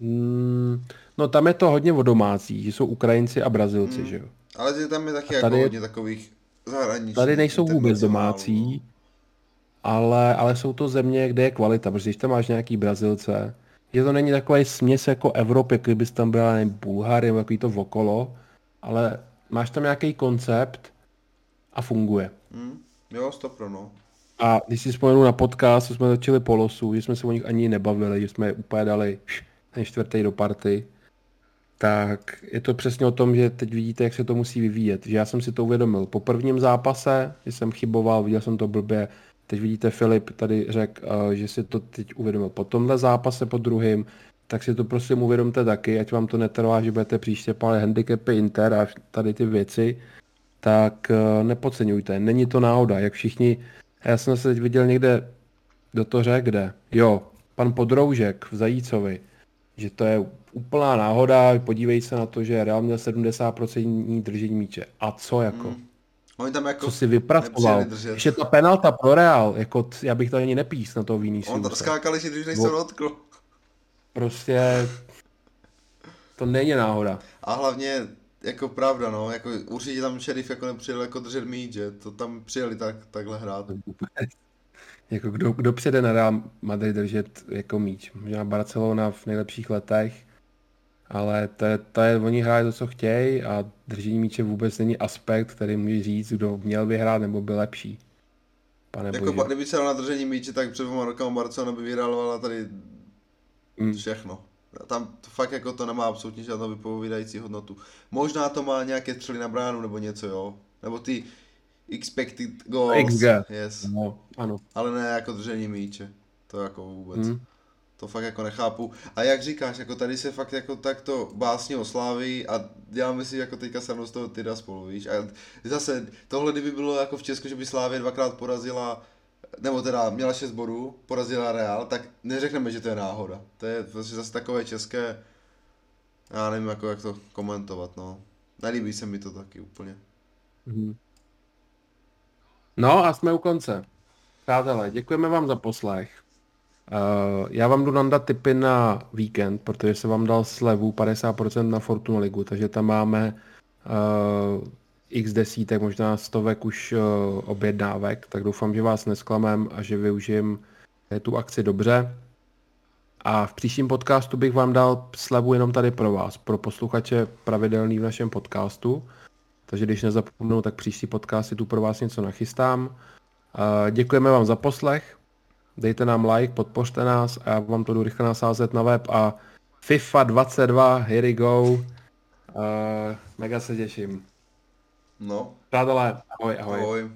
Mm, no tam je to hodně o domácí, že jsou Ukrajinci a Brazilci, mm. že jo? Ale tam je taky jako hodně takových zahraničních. Tady nejsou vůbec domácí, ale, ale jsou to země, kde je kvalita, protože když tam máš nějaký Brazilce, že to není takový směs jako Evropy, jako kdybys tam byla nevím, Bulháry nebo takový to okolo, ale máš tam nějaký koncept a funguje. Mm, jo, stop no. A když si vzpomenu na podcast, co jsme začali po losu, že jsme se o nich ani nebavili, že jsme je úplně dali ten čtvrtý do party, tak je to přesně o tom, že teď vidíte, jak se to musí vyvíjet. Že já jsem si to uvědomil po prvním zápase, že jsem chyboval, viděl jsem to blbě, teď vidíte Filip tady řekl, uh, že si to teď uvědomil po tomhle zápase, po druhém, tak si to prosím uvědomte taky, ať vám to netrvá, že budete příště pálit handicapy Inter a tady ty věci, tak uh, nepodceňujte. Není to náhoda, jak všichni, já jsem se teď viděl někde, do to řekl, kde, jo, pan Podroužek v Zajícovi, že to je úplná náhoda, podívej se na to, že Real měl 70% držení míče. A co jako? Hmm. Oni tam jako co si vypracoval. Ještě ta penalta pro Real, jako t, já bych to ani nepíst na toho On tam skákali si, když než Bo- dotkl. Prostě to není náhoda. A hlavně, jako pravda, no, jako určitě tam šerif jako nepřijel jako držet míč, že? To tam přijeli tak, takhle hrát. Jako kdo, kdo přijde na Real Madrid držet jako míč? Možná Barcelona v nejlepších letech, ale to je, to je, oni hrají to, co chtějí a držení míče vůbec není aspekt, který může říct, kdo měl vyhrát nebo byl lepší. Pane Jako, bože. kdyby se na držení míče, tak před dvěma rokama Barcelona by vyhrávala tady Mm. všechno. Tam to fakt jako to nemá absolutně žádnou vypovídající hodnotu. Možná to má nějaké střely na bránu nebo něco, jo. Nebo ty expected goals. XG. Yes. No, ano. Ale ne jako držení míče. To jako vůbec. Mm. To fakt jako nechápu. A jak říkáš, jako tady se fakt jako takto básně o Slávii a děláme si jako teďka sám z toho Tyda spolu, víš. A zase tohle kdyby bylo jako v Česku, že by Slávě dvakrát porazila, nebo teda měla 6 bodů, porazila Real, tak neřekneme, že to je náhoda. To je prostě zase takové české, já nevím jako jak to komentovat, no. Nelíbí se mi to taky úplně. Mhm. No a jsme u konce. Přátelé, děkujeme vám za poslech. Uh, já vám jdu nandat tipy na víkend, protože se vám dal slevu 50% na Fortuna Ligu, takže tam máme uh, x desítek, možná stovek už uh, objednávek, tak doufám, že vás nesklamem a že využijem tu akci dobře. A v příštím podcastu bych vám dal slevu jenom tady pro vás, pro posluchače pravidelný v našem podcastu. Takže když nezapomenu, tak příští podcast si tu pro vás něco nachystám. Děkujeme vám za poslech, dejte nám like, podpořte nás a já vám to jdu rychle nasázet na web a FIFA 22, here we go. Uh, mega se těším. No, Přátelé, ahoj, ahoj. ahoj.